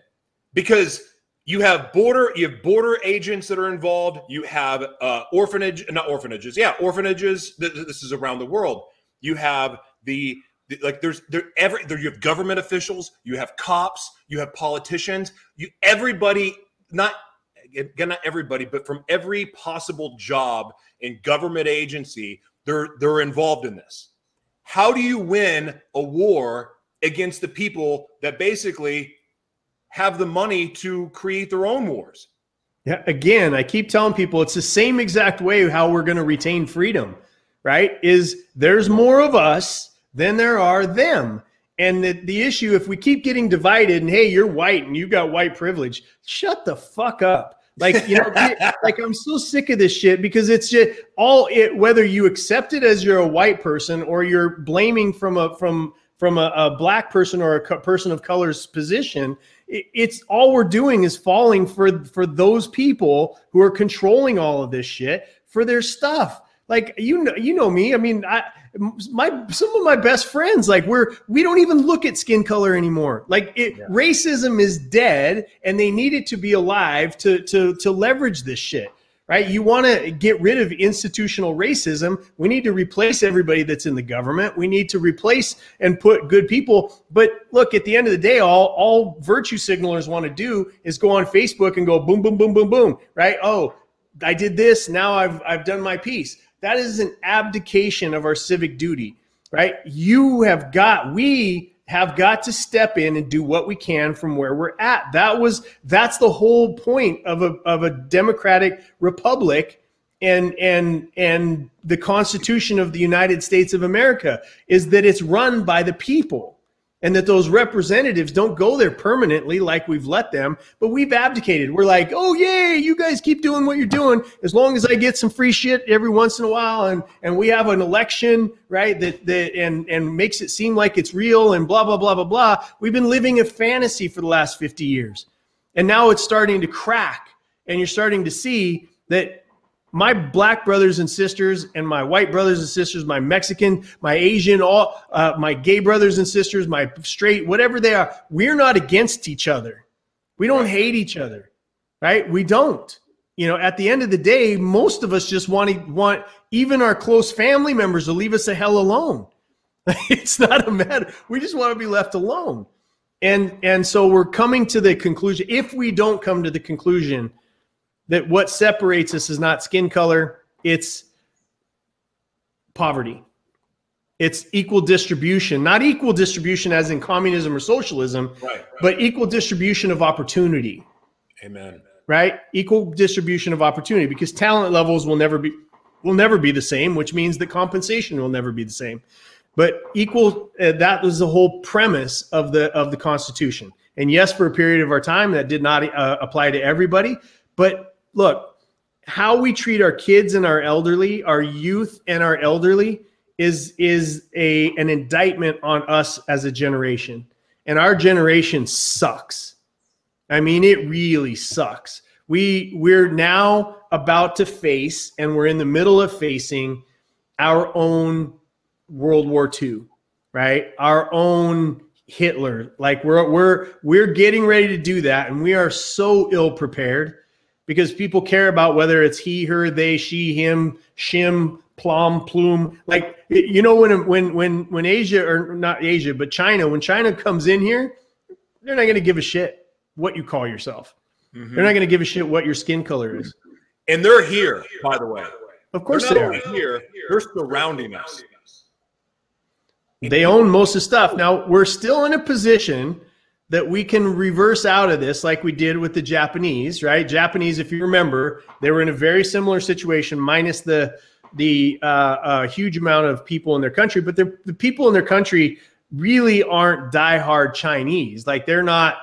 Because you have border you have border agents that are involved you have uh, orphanage not orphanages yeah orphanages this is around the world you have the, the like there's there every there you have government officials you have cops you have politicians you everybody not again not everybody but from every possible job in government agency they're they're involved in this how do you win a war against the people that basically have the money to create their own wars. Yeah, again, I keep telling people it's the same exact way how we're going to retain freedom, right? Is there's more of us than there are them. And the, the issue, if we keep getting divided and hey, you're white and you got white privilege, shut the fuck up. Like, you know, like I'm so sick of this shit because it's just all it, whether you accept it as you're a white person or you're blaming from a, from, from a, a black person or a person of color's position, it's all we're doing is falling for for those people who are controlling all of this shit for their stuff like you know you know me i mean i my some of my best friends like we're we don't even look at skin color anymore like it, yeah. racism is dead and they need it to be alive to to to leverage this shit right? You want to get rid of institutional racism. We need to replace everybody that's in the government. We need to replace and put good people. But look, at the end of the day, all, all virtue signalers want to do is go on Facebook and go boom, boom, boom, boom, boom, right? Oh, I did this. Now I've, I've done my piece. That is an abdication of our civic duty, right? You have got, we have got to step in and do what we can from where we're at. That was that's the whole point of a of a democratic republic and and and the Constitution of the United States of America is that it's run by the people and that those representatives don't go there permanently like we've let them, but we've abdicated. We're like, oh yay, you guys keep doing what you're doing as long as I get some free shit every once in a while, and and we have an election, right? That that and and makes it seem like it's real and blah blah blah blah blah. We've been living a fantasy for the last 50 years, and now it's starting to crack, and you're starting to see that my black brothers and sisters and my white brothers and sisters, my Mexican, my Asian, all uh, my gay brothers and sisters, my straight, whatever they are, we're not against each other. We don't hate each other, right? We don't. you know, at the end of the day, most of us just want to want even our close family members to leave us the hell alone. it's not a matter. We just want to be left alone. And and so we're coming to the conclusion if we don't come to the conclusion that what separates us is not skin color, it's poverty. It's equal distribution, not equal distribution as in communism or socialism, right, right. but equal distribution of opportunity. Amen. Right? Equal distribution of opportunity because talent levels will never be will never be the same, which means that compensation will never be the same. But equal uh, that was the whole premise of the of the Constitution. And yes, for a period of our time that did not uh, apply to everybody, but look, how we treat our kids and our elderly, our youth and our elderly is is a an indictment on us as a generation. And our generation sucks. I mean, it really sucks. We we're now about to face and we're in the middle of facing our own World War II, right? Our own Hitler. Like we're we're we're getting ready to do that and we are so ill prepared because people care about whether it's he, her, they, she, him, shim, plum, plume. Like you know when when when when Asia or not Asia, but China, when China comes in here, they're not going to give a shit what you call yourself. Mm-hmm. They're not going to give a shit what your skin color is. And they're here, by the way. Of course they're, they are. Here, they're surrounding us. They own most of the stuff. Now we're still in a position that we can reverse out of this like we did with the Japanese, right? Japanese, if you remember, they were in a very similar situation, minus the the uh, uh, huge amount of people in their country, but the people in their country really aren't diehard Chinese. Like they're not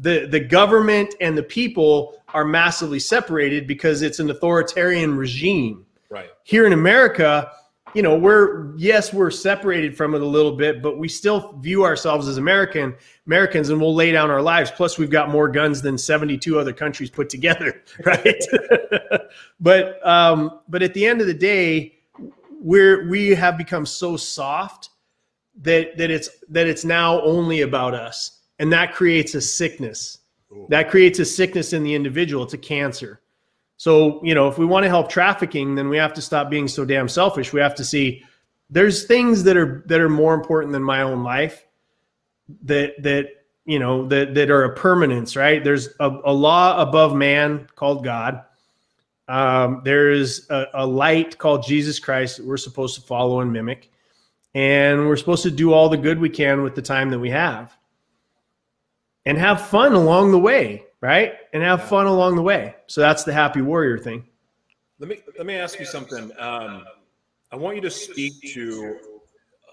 the the government and the people are massively separated because it's an authoritarian regime. Right. Here in America, you know, we're yes, we're separated from it a little bit, but we still view ourselves as American Americans, and we'll lay down our lives. Plus, we've got more guns than seventy-two other countries put together, right? but um, but at the end of the day, we're we have become so soft that that it's that it's now only about us, and that creates a sickness. Ooh. That creates a sickness in the individual. It's a cancer. So, you know, if we want to help trafficking, then we have to stop being so damn selfish. We have to see there's things that are that are more important than my own life that that you know that that are a permanence, right? There's a, a law above man called God. Um, there is a, a light called Jesus Christ that we're supposed to follow and mimic. And we're supposed to do all the good we can with the time that we have and have fun along the way right? And have yeah. fun along the way. So that's the happy warrior thing. Let me let me ask you something. Um, I want you to speak to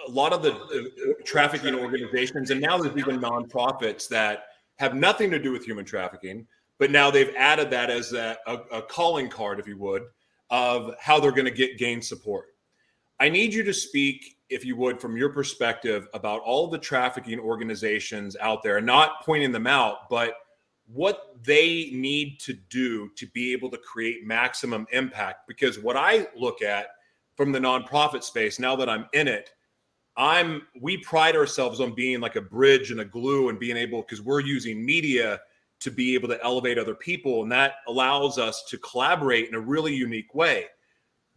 a lot of the uh, trafficking organizations, and now there's even nonprofits that have nothing to do with human trafficking, but now they've added that as a, a, a calling card, if you would, of how they're going to get gain support. I need you to speak, if you would, from your perspective about all the trafficking organizations out there, and not pointing them out, but what they need to do to be able to create maximum impact. Because what I look at from the nonprofit space, now that I'm in it, I'm we pride ourselves on being like a bridge and a glue and being able because we're using media to be able to elevate other people and that allows us to collaborate in a really unique way.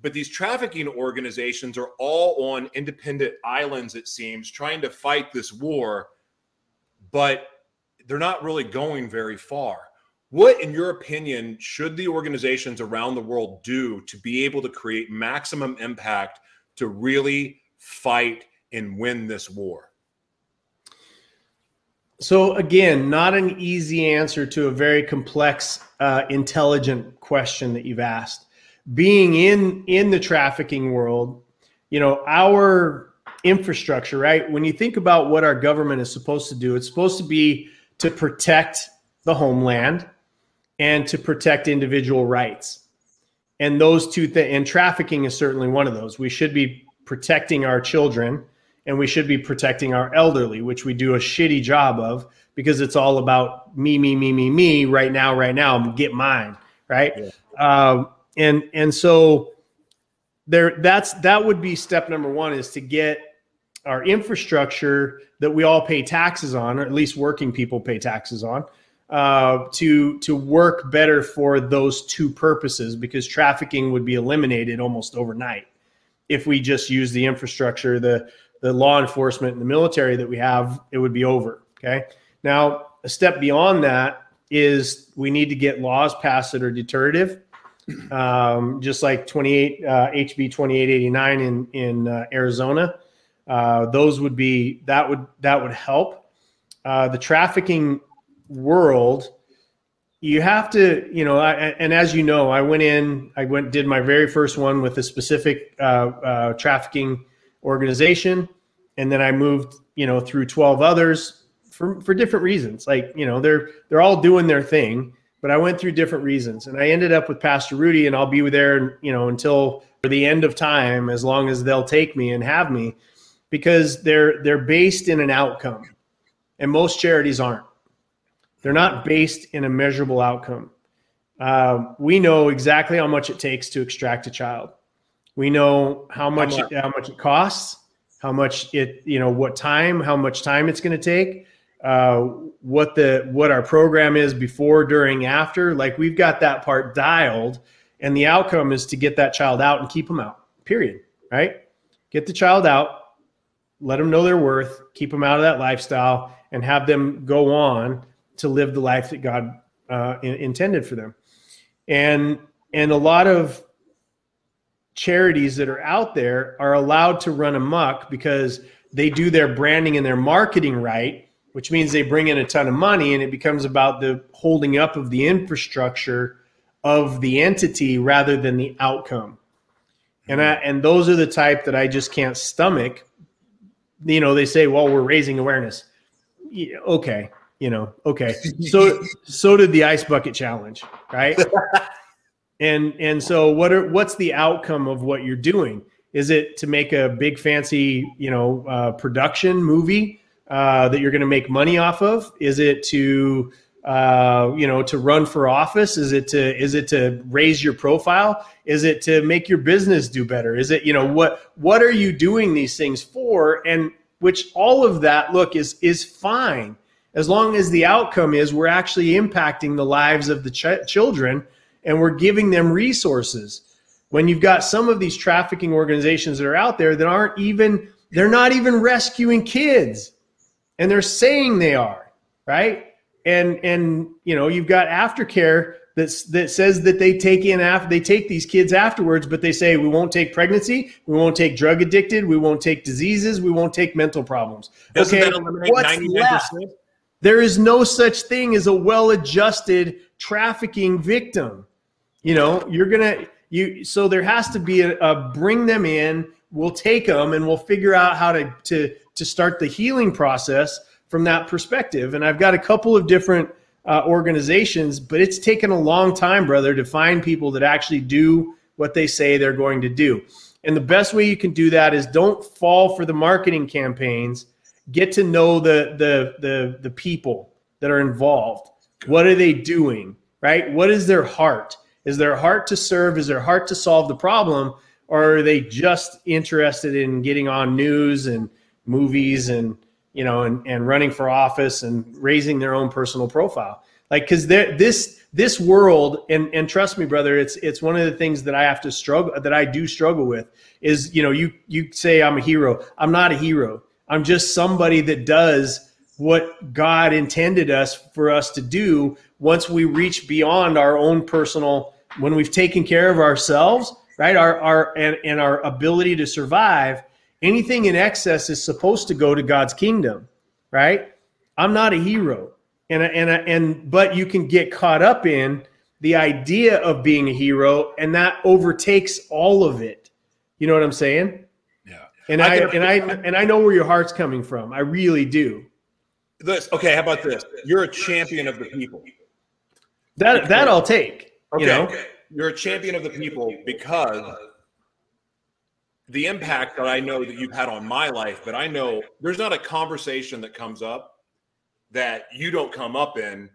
But these trafficking organizations are all on independent islands, it seems, trying to fight this war. But they're not really going very far. What, in your opinion, should the organizations around the world do to be able to create maximum impact to really fight and win this war? So, again, not an easy answer to a very complex, uh, intelligent question that you've asked. Being in in the trafficking world, you know, our infrastructure, right? When you think about what our government is supposed to do, it's supposed to be to protect the homeland and to protect individual rights. And those two things, and trafficking is certainly one of those. We should be protecting our children and we should be protecting our elderly, which we do a shitty job of because it's all about me, me, me, me, me right now, right now, get mine, right? Yeah. Um, and and so there, that's that would be step number one is to get our infrastructure that we all pay taxes on, or at least working people pay taxes on, uh, to to work better for those two purposes because trafficking would be eliminated almost overnight if we just use the infrastructure, the the law enforcement and the military that we have, it would be over. Okay. Now, a step beyond that is we need to get laws passed that are deterrative, um, just like 28 uh, HB 2889 in in uh, Arizona. Uh, those would be that would that would help. Uh, the trafficking world, you have to, you know, I, and as you know, I went in, I went did my very first one with a specific uh, uh, trafficking organization, and then I moved, you know, through 12 others for for different reasons. Like, you know, they're they're all doing their thing, but I went through different reasons, and I ended up with Pastor Rudy, and I'll be there, you know, until the end of time, as long as they'll take me and have me, because they're they're based in an outcome, and most charities aren't. They're not based in a measurable outcome. Uh, we know exactly how much it takes to extract a child. We know how much how much, it, how much it costs, how much it you know what time, how much time it's going to take, uh, what the what our program is before, during, after. Like we've got that part dialed, and the outcome is to get that child out and keep them out. Period. Right? Get the child out, let them know their worth, keep them out of that lifestyle, and have them go on to live the life that God uh, in, intended for them. And and a lot of charities that are out there are allowed to run amok because they do their branding and their marketing right, which means they bring in a ton of money and it becomes about the holding up of the infrastructure of the entity rather than the outcome. And I, and those are the type that I just can't stomach. You know, they say, "Well, we're raising awareness." Yeah, okay, you know, okay. So so did the ice bucket challenge, right? and and so what are what's the outcome of what you're doing? Is it to make a big fancy, you know, uh, production movie uh, that you're going to make money off of? Is it to uh, you know to run for office? Is it to is it to raise your profile? Is it to make your business do better? Is it you know what what are you doing these things for? And which all of that look is is fine as long as the outcome is we're actually impacting the lives of the ch- children and we're giving them resources. When you've got some of these trafficking organizations that are out there that aren't even, they're not even rescuing kids and they're saying they are, right? And, and, you know, you've got aftercare that's, that says that they take in after they take these kids afterwards, but they say we won't take pregnancy, we won't take drug addicted, we won't take diseases, we won't take mental problems. Doesn't okay, what's 99%? left? There is no such thing as a well-adjusted trafficking victim. You know, you're gonna you so there has to be a, a bring them in. We'll take them and we'll figure out how to to to start the healing process from that perspective. And I've got a couple of different uh, organizations, but it's taken a long time, brother, to find people that actually do what they say they're going to do. And the best way you can do that is don't fall for the marketing campaigns get to know the the the the people that are involved. What are they doing? Right? What is their heart? Is their heart to serve? Is their heart to solve the problem? Or are they just interested in getting on news and movies and you know and, and running for office and raising their own personal profile? Like because this this world and and trust me, brother, it's it's one of the things that I have to struggle that I do struggle with is you know you you say I'm a hero. I'm not a hero I'm just somebody that does what God intended us for us to do once we reach beyond our own personal, when we've taken care of ourselves, right? Our, our, and, and our ability to survive, anything in excess is supposed to go to God's kingdom, right? I'm not a hero. And, and, and, but you can get caught up in the idea of being a hero and that overtakes all of it. You know what I'm saying? Yeah. And I, I and I and I know where your heart's coming from. I really do. This okay. How about this? You're a champion of the people. That that I'll take. Okay. You know? You're a champion of the people because the impact that I know that you've had on my life, but I know there's not a conversation that comes up that you don't come up in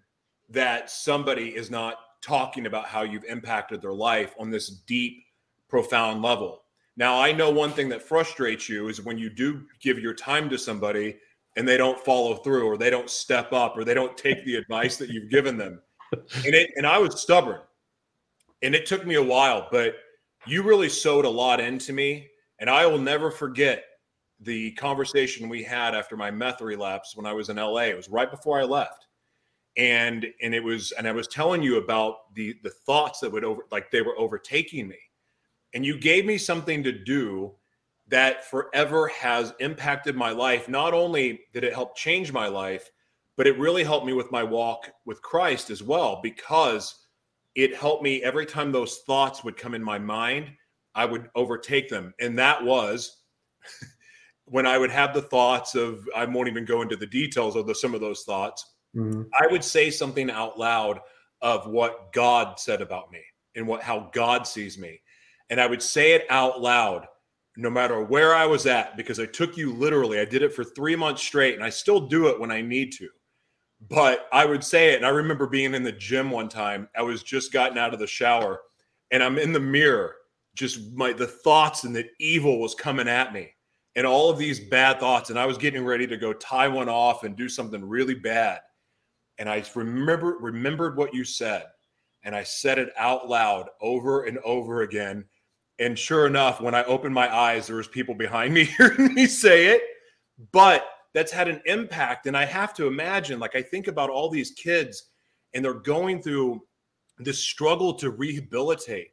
that somebody is not talking about how you've impacted their life on this deep, profound level. Now, I know one thing that frustrates you is when you do give your time to somebody and they don't follow through or they don't step up or they don't take the advice that you've given them. And it and I was stubborn. And it took me a while, but you really sowed a lot into me. And I will never forget the conversation we had after my meth relapse when I was in LA. It was right before I left. And and it was and I was telling you about the the thoughts that would over like they were overtaking me. And you gave me something to do that forever has impacted my life. Not only did it help change my life, but it really helped me with my walk with Christ as well because it helped me every time those thoughts would come in my mind, I would overtake them. And that was when I would have the thoughts of, I won't even go into the details of the, some of those thoughts. Mm-hmm. I would say something out loud of what God said about me and what how God sees me. And I would say it out loud no matter where I was at because I took you literally. I did it for 3 months straight and I still do it when I need to. But I would say it and I remember being in the gym one time. I was just gotten out of the shower and I'm in the mirror just my the thoughts and the evil was coming at me and all of these bad thoughts and I was getting ready to go tie one off and do something really bad and I remember remembered what you said, and I said it out loud over and over again. And sure enough, when I opened my eyes, there was people behind me hearing me say it. But that's had an impact, and I have to imagine, like I think about all these kids, and they're going through this struggle to rehabilitate.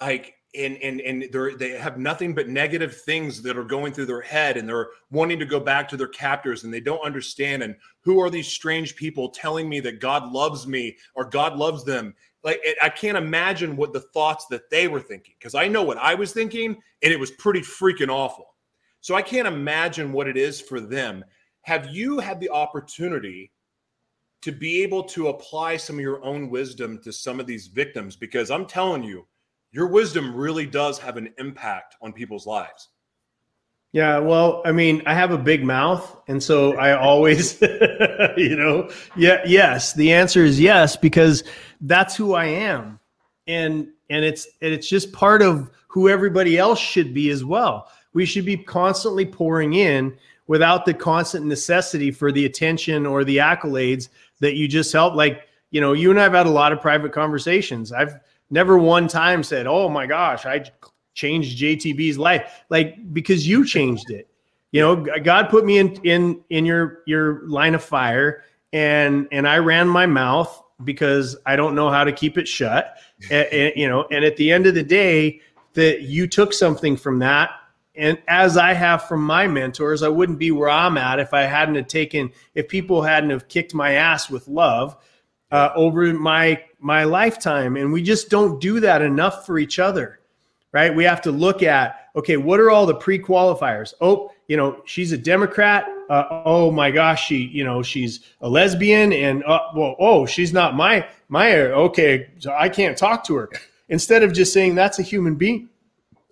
Like and and and they they have nothing but negative things that are going through their head and they're wanting to go back to their captors and they don't understand and who are these strange people telling me that God loves me or God loves them? Like it, I can't imagine what the thoughts that they were thinking because I know what I was thinking and it was pretty freaking awful. So I can't imagine what it is for them. Have you had the opportunity to be able to apply some of your own wisdom to some of these victims? Because I'm telling you your wisdom really does have an impact on people's lives. Yeah, well, I mean, I have a big mouth, and so I always, you know, yeah, yes. The answer is yes because that's who I am, and and it's and it's just part of who everybody else should be as well. We should be constantly pouring in without the constant necessity for the attention or the accolades that you just help. Like, you know, you and I've had a lot of private conversations. I've never one time said, "Oh my gosh, I changed JTB's life," like because you changed it. You know, God put me in in in your your line of fire, and and I ran my mouth because I don't know how to keep it shut. and, and, you know, and at the end of the day, that you took something from that and as I have from my mentors, I wouldn't be where I'm at if I hadn't have taken, if people hadn't have kicked my ass with love uh, over my my lifetime. And we just don't do that enough for each other right? We have to look at okay what are all the pre-qualifiers? Oh you know she's a democrat. Uh, oh my gosh she you know she's a lesbian. And uh, well oh she's not my my okay so i can't talk to her. Instead of just saying that's a human being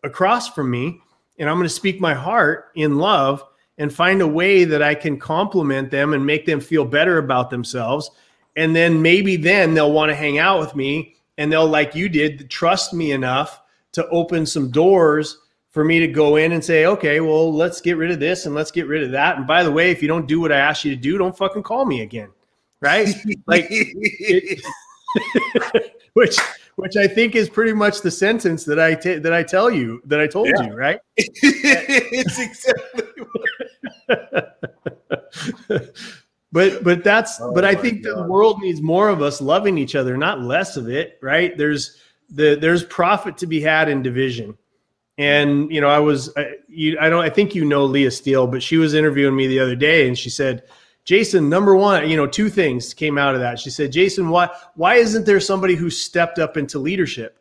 across from me and i'm going to speak my heart in love and find a way that i can compliment them and make them feel better about themselves and then maybe then they'll want to hang out with me and they'll like you did trust me enough to open some doors for me to go in and say okay well let's get rid of this and let's get rid of that. And by the way if you don't do what i asked you to do don't fucking call me again. Right? Like it, which which i think is pretty much the sentence that I t- that i tell you that i told yeah. you right? It's exactly but but that's oh but I think the world needs more of us loving each other, not less of it, right? There's the there's profit to be had in division. And you know, I was I, you, I don't I think you know Leah Steele, but she was interviewing me the other day and she said, "Jason, number one, you know, two things came out of that." She said, "Jason, why why isn't there somebody who stepped up into leadership?"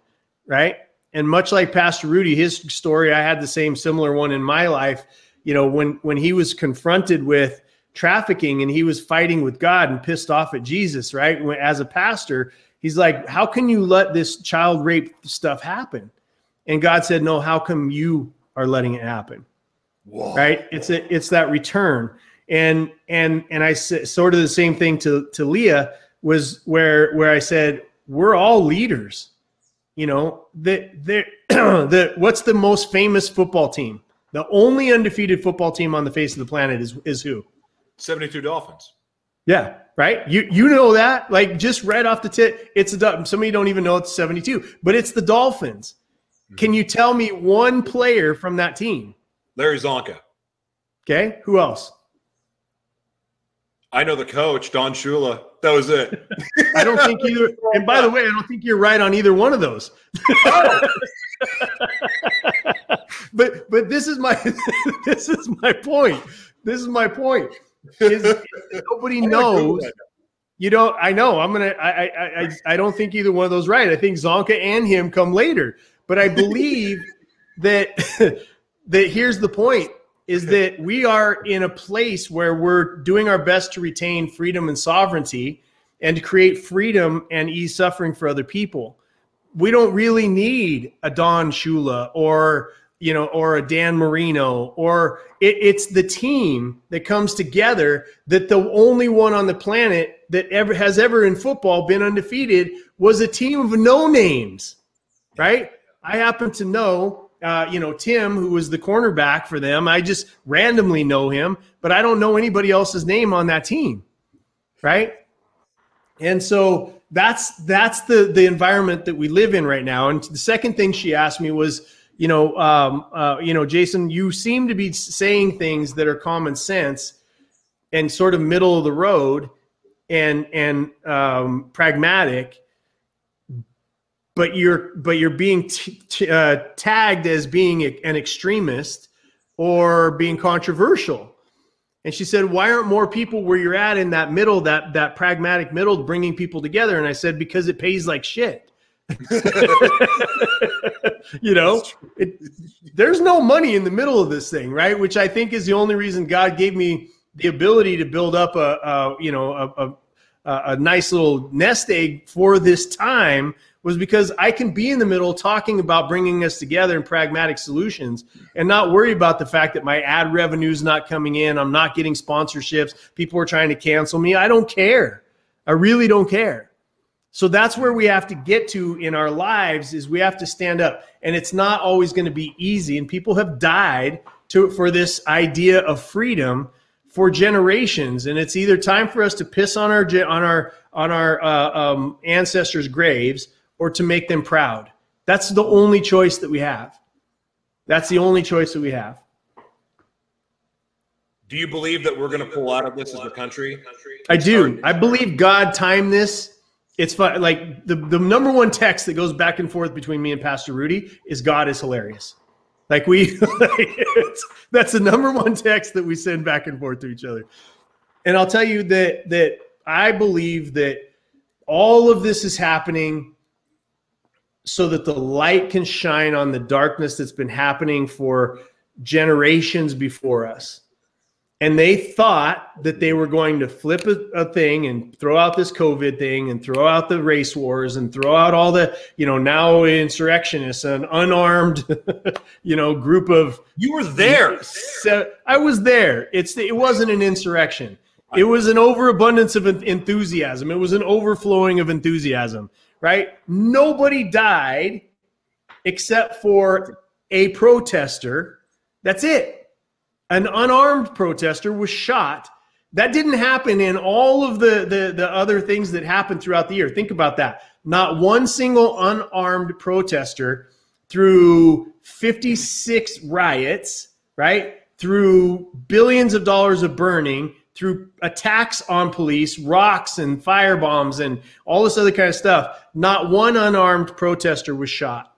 Right? And much like Pastor Rudy, his story, I had the same similar one in my life. You know, when when he was confronted with trafficking and he was fighting with God and pissed off at Jesus, right? As a pastor, he's like, How can you let this child rape stuff happen? And God said, No, how come you are letting it happen? Whoa. Right? It's a, it's that return. And and and I said sort of the same thing to to Leah was where where I said, We're all leaders. You know, that the, the what's the most famous football team? The only undefeated football team on the face of the planet is is who? 72 Dolphins. Yeah, right. You you know that like just right off the tip, it's a some of you don't even know it's 72, but it's the Dolphins. Mm-hmm. Can you tell me one player from that team? Larry Csonka. Okay, who else? I know the coach, Don Shula. That was it. I don't think either. And by the way, I don't think you're right on either one of those. but but this is my this is my point. This is my point. Is, nobody knows. You don't. I know. I'm gonna. I, I I I don't think either one of those right. I think Csonka and him come later. But I believe that that here's the point: is that we are in a place where we're doing our best to retain freedom and sovereignty, and to create freedom and ease suffering for other people. We don't really need a Don Shula or you know, or a Dan Marino, or it, it's the team that comes together that the only one on the planet that ever has ever in football been undefeated was a team of no names, right? I happen to know, uh, you know, Tim, who was the cornerback for them. I just randomly know him, but I don't know anybody else's name on that team, right? And so that's that's the the environment that we live in right now. And the second thing she asked me was you know, um, uh, you know, Jason, you seem to be saying things that are common sense and sort of middle of the road and and um, pragmatic, but you're but you're being t- t- uh, tagged as being a, an extremist or being controversial. And she said, "Why aren't more people where you're at in that middle, that that pragmatic middle, bringing people together?" And I said, "Because it pays like shit." you know, it, there's no money in the middle of this thing, right? Which I think is the only reason God gave me the ability to build up a, a you know, a, a, a nice little nest egg for this time was because I can be in the middle talking about bringing us together in pragmatic solutions and not worry about the fact that my ad revenue is not coming in. I'm not getting sponsorships. People are trying to cancel me. I don't care. I really don't care. So that's where we have to get to in our lives is we have to stand up and it's not always going to be easy and people have died to for this idea of freedom for generations and it's either time for us to piss on our on our on our uh, um, ancestors graves or to make them proud. That's the only choice that we have. That's the only choice that we have. Do you believe that we're going to pull out of this as a country? I do. I believe God timed this it's fun. Like the, the number one text that goes back and forth between me and Pastor Rudy is God is hilarious. Like we, that's the number one text that we send back and forth to each other. And I'll tell you that that I believe that all of this is happening so that the light can shine on the darkness that's been happening for generations before us and they thought that they were going to flip a, a, thing and throw out this COVID thing and throw out the race wars and throw out all the, you know, now insurrectionists, an unarmed, you know, group of. You were there. So I was there. It's it wasn't an insurrection. It was an overabundance of enthusiasm. It was an overflowing of enthusiasm. Right? Nobody died except for a protester. That's it an unarmed protester was shot. That didn't happen in all of the, the, the other things that happened throughout the year. Think about that. Not one single unarmed protester through 56 riots, right? Through billions of dollars of burning, through attacks on police, rocks and fire bombs and all this other kind of stuff. Not one unarmed protester was shot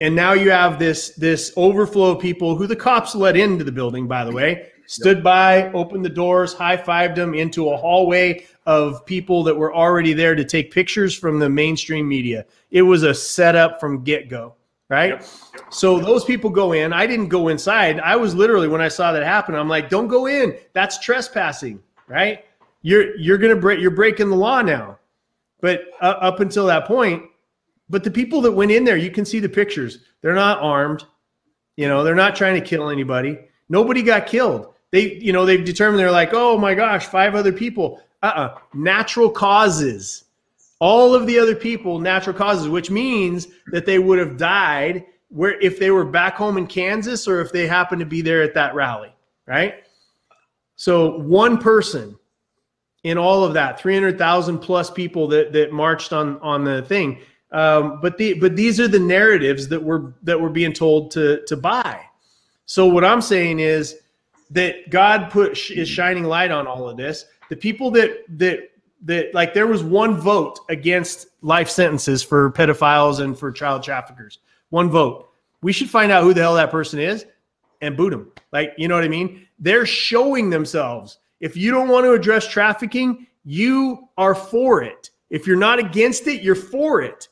and now you have this this overflow of people who the cops let into the building by the way stood by opened the doors high-fived them into a hallway of people that were already there to take pictures from the mainstream media. It was a setup from get-go right? Yep. so those people go in. I didn't go inside. I was literally when i saw that happen i'm like don't go in. That's trespassing right? You're you're gonna break you're breaking the law now. But uh, up until that point but the people that went in there, you can see the pictures. They're not armed. You know, they're not trying to kill anybody. Nobody got killed. They, you know, they've determined they're like, oh my gosh, five other people. Uh-uh. Natural causes. All of the other people, natural causes, which means that they would have died where if they were back home in Kansas or if they happened to be there at that rally, right? So one person in all of that 300,000 plus people that that marched on on the thing. Um, but the but these are the narratives that we're that we're being told to to buy. So what I'm saying is that God put is shining light on all of this. The people that that that like there was one vote against life sentences for pedophiles and for child traffickers. One vote. We should find out who the hell that person is and boot them. Like, you know what I mean? They're showing themselves. If you don't want to address trafficking, you are for it. If you're not against it, you're for it.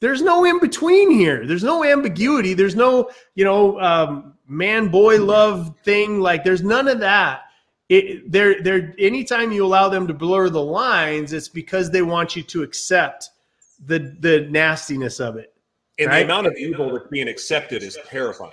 There's no in between here. There's no ambiguity. There's no, you know, um, man boy love thing. Like, there's none of that. It, they're, they're, anytime you allow them to blur the lines, it's because they want you to accept the the nastiness of it. And right? the amount of evil that's being accepted is terrifying.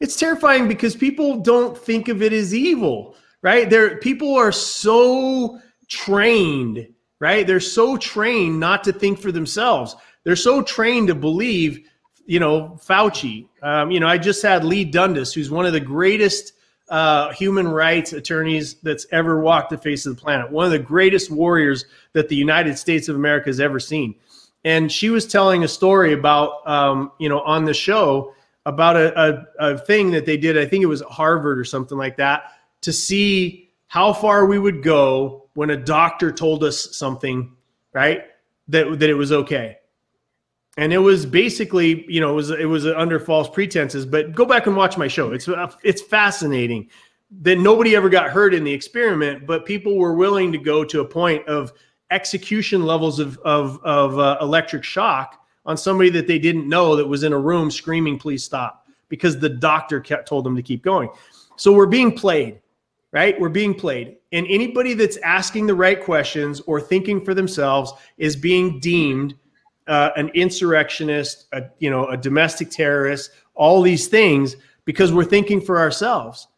It's terrifying because people don't think of it as evil, right? There, people are so trained, right? They're so trained not to think for themselves. They're so trained to believe, you know, Fauci. Um, you know, I just had Leigh Dundas, who's one of the greatest uh, human rights attorneys that's ever walked the face of the planet, one of the greatest warriors that the United States of America has ever seen. And she was telling a story about, um, you know, on the show about a, a, a thing that they did. I think it was Harvard or something like that to see how far we would go when a doctor told us something, right? That, that it was okay. And it was basically you know it was it was under false pretenses but go back and watch my show. It's it's fascinating that nobody ever got hurt in the experiment but people were willing to go to a point of execution levels of of, of uh, electric shock on somebody that they didn't know that was in a room screaming please stop because the doctor kept told them to keep going. So we're being played right? We're being played and anybody that's asking the right questions or thinking for themselves is being deemed uh, an insurrectionist, a, you know, a domestic terrorist, all these things because we're thinking for ourselves.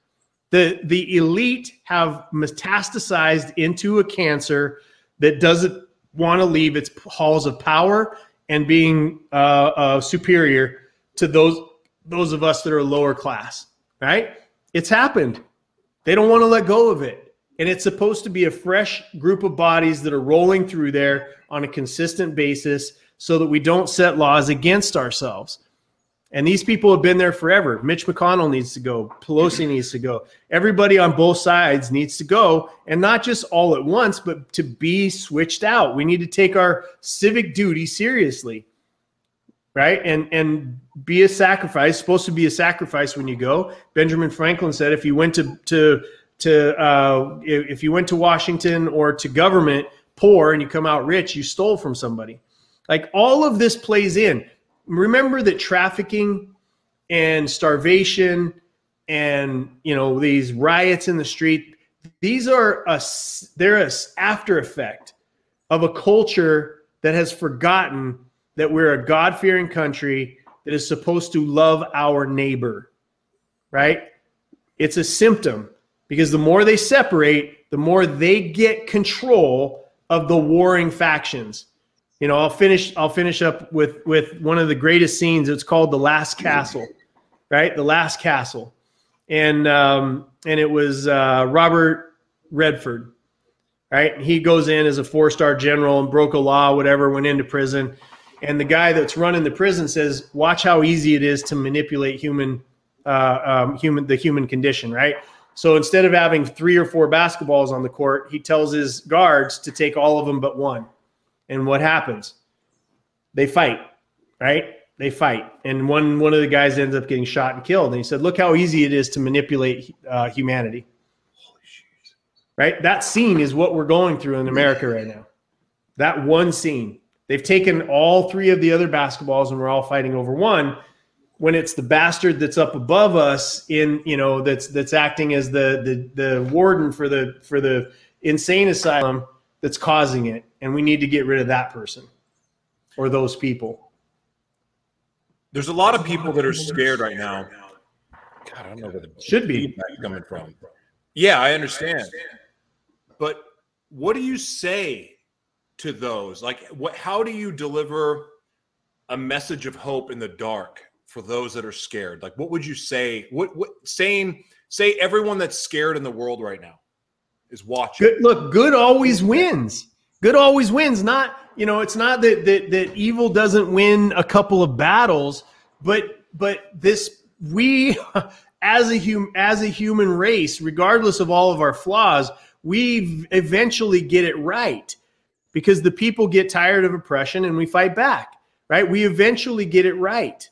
The the elite have metastasized into a cancer that doesn't want to leave its halls of power and being uh, uh, superior to those those of us that are lower class. Right? It's happened. They don't want to let go of it. And it's supposed to be a fresh group of bodies that are rolling through there on a consistent basis so that we don't set laws against ourselves. And these people have been there forever. Mitch McConnell needs to go. Pelosi needs to go. Everybody on both sides needs to go, and not just all at once, but to be switched out. We need to take our civic duty seriously, right? And and be a sacrifice. It's supposed to be a sacrifice when you go. Benjamin Franklin said, if you went to to to uh, if you went to Washington or to government poor and you come out rich, you stole from somebody. Like all of this plays in. Remember that trafficking and starvation and you know these riots in the street these are a they're a after effect of a culture that has forgotten that we're a god-fearing country that is supposed to love our neighbor right it's a symptom because the more they separate the more they get control of the warring factions you know, I'll finish. I'll finish up with with one of the greatest scenes. It's called "The Last Castle," right? The Last Castle, and um, and it was uh, Robert Redford, right? He goes in as a four star general and broke a law, whatever. Went into prison, and the guy that's running the prison says, "Watch how easy it is to manipulate human, uh, um, human, the human condition." Right. So instead of having three or four basketballs on the court, he tells his guards to take all of them but one and what happens? They fight, right? They fight, and one one of the guys ends up getting shot and killed. And he said, "Look how easy it is to manipulate uh, humanity." Right? That scene is what we're going through in America right now. That one scene. They've taken all three of the other basketballs, and we're all fighting over one. When it's the bastard that's up above us in, you know, that's that's acting as the the the warden for the for the insane asylum that's causing it and we need to get rid of that person or those people. There's a lot of people that are scared right now. God, I don't know where the should be coming from. Yeah, I understand. But what do you say to those? Like, what? How do you deliver a message of hope in the dark for those that are scared? Like, what would you say? What? What? Saying Say everyone that's scared in the world right now is watching. Good, look, good always wins. Good always wins. Not you know, it's not that that that evil doesn't win a couple of battles, but but this we as a hum as a human race, regardless of all of our flaws, we eventually get it right because the people get tired of oppression and we fight back. Right? We eventually get it right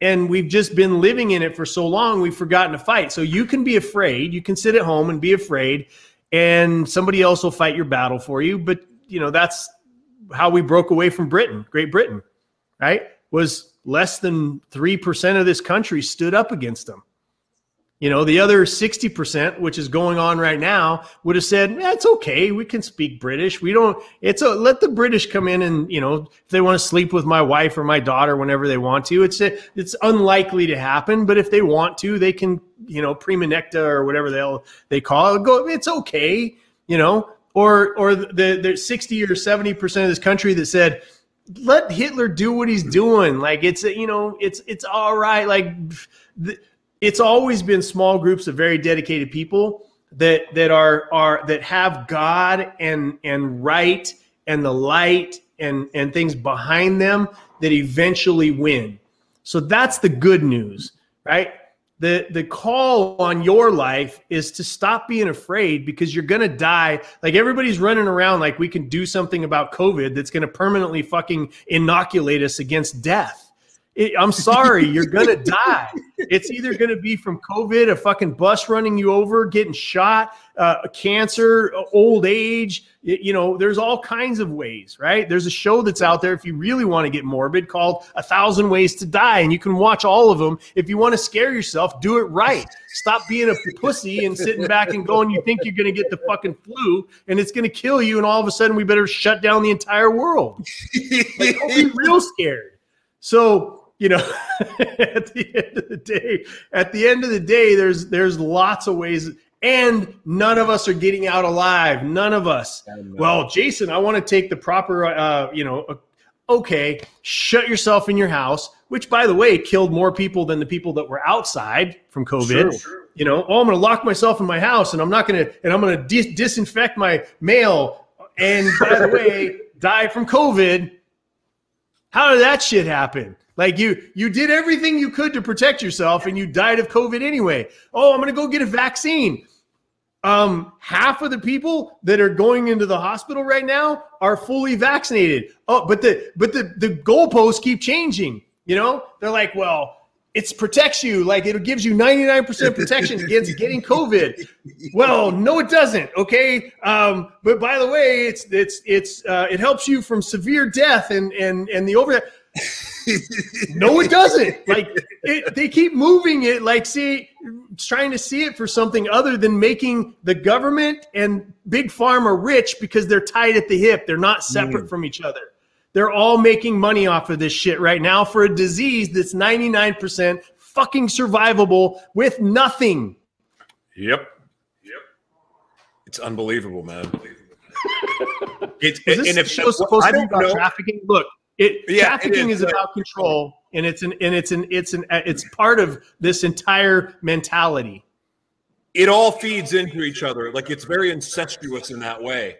and we've just been living in it for so long we've forgotten to fight. So you can be afraid. You can sit at home and be afraid and somebody else will fight your battle for you. But you know that's how we broke away from britain great britain right? Was less than 3% of this country stood up against them you know, the other 60%, which is going on right now, would have said, it's okay. We can speak British. We don't, it's a, let the British come in and, you know, if they want to sleep with my wife or my daughter whenever they want to, it's, a, it's unlikely to happen. But if they want to, they can, you know, prima nocta or whatever they'll, they call it, go, it's okay, you know, or, or the, the 60 or 70% of this country that said, let Hitler do what he's doing. Like it's, you know, it's, it's all right. Like, the, it's always been small groups of very dedicated people that that are are that have God and and right and the light and and things behind them that eventually win. So that's the good news, right? The the call on your life is to stop being afraid because you're going to die. Like everybody's running around like we can do something about COVID that's going to permanently fucking inoculate us against death it, I'm sorry, you're gonna die. It's either gonna be from COVID, a fucking bus running you over, getting shot, uh, cancer, old age. you know, there's all kinds of ways, right? There's a show that's out there if you really want to get morbid called A Thousand Ways to Die, and you can watch all of them. If you want to scare yourself, do it right. Stop being a pussy and sitting back and going, you think you're gonna get the fucking flu and it's gonna kill you, and all of a sudden we better shut down the entire world. Like, don't be real scared. So you know at the end of the day at the end of the day there's there's lots of ways and none of us are getting out alive. None of us. Well jason i want to take the proper uh, you know uh, okay shut yourself in your house which by the way killed more people than the people that were outside from covid. True. you know oh i'm going to lock myself in my house and i'm not going to and i'm going to dis- disinfect my mail and by the way die from covid. How did that shit happen like you, you did everything you could to protect yourself, and you died of COVID anyway. Oh, I'm going to go get a vaccine. Um, half of the people that are going into the hospital right now are fully vaccinated. Oh, but the but the the goalposts keep changing. You know, they're like, well, it protects you like it gives you 99% protection against getting covid well no it doesn't okay um, but by the way it's it's it's uh, it helps you from severe death and and and the over no, it doesn't. Like it, they keep moving it, like see, trying to see it for something other than making the government and big pharma rich because they're tied at the hip. They're not separate mm. from each other. They're all making money off of this shit right now for a disease that's 99% fucking survivable with nothing. Yep. Yep. It's unbelievable, man. it's, Is this and if show supposed to be about know. trafficking? Look, it yeah, trafficking it is, is about control, and it's an and it's an it's an it's part of this entire mentality. It all feeds into each other. Like it's very incestuous in that way.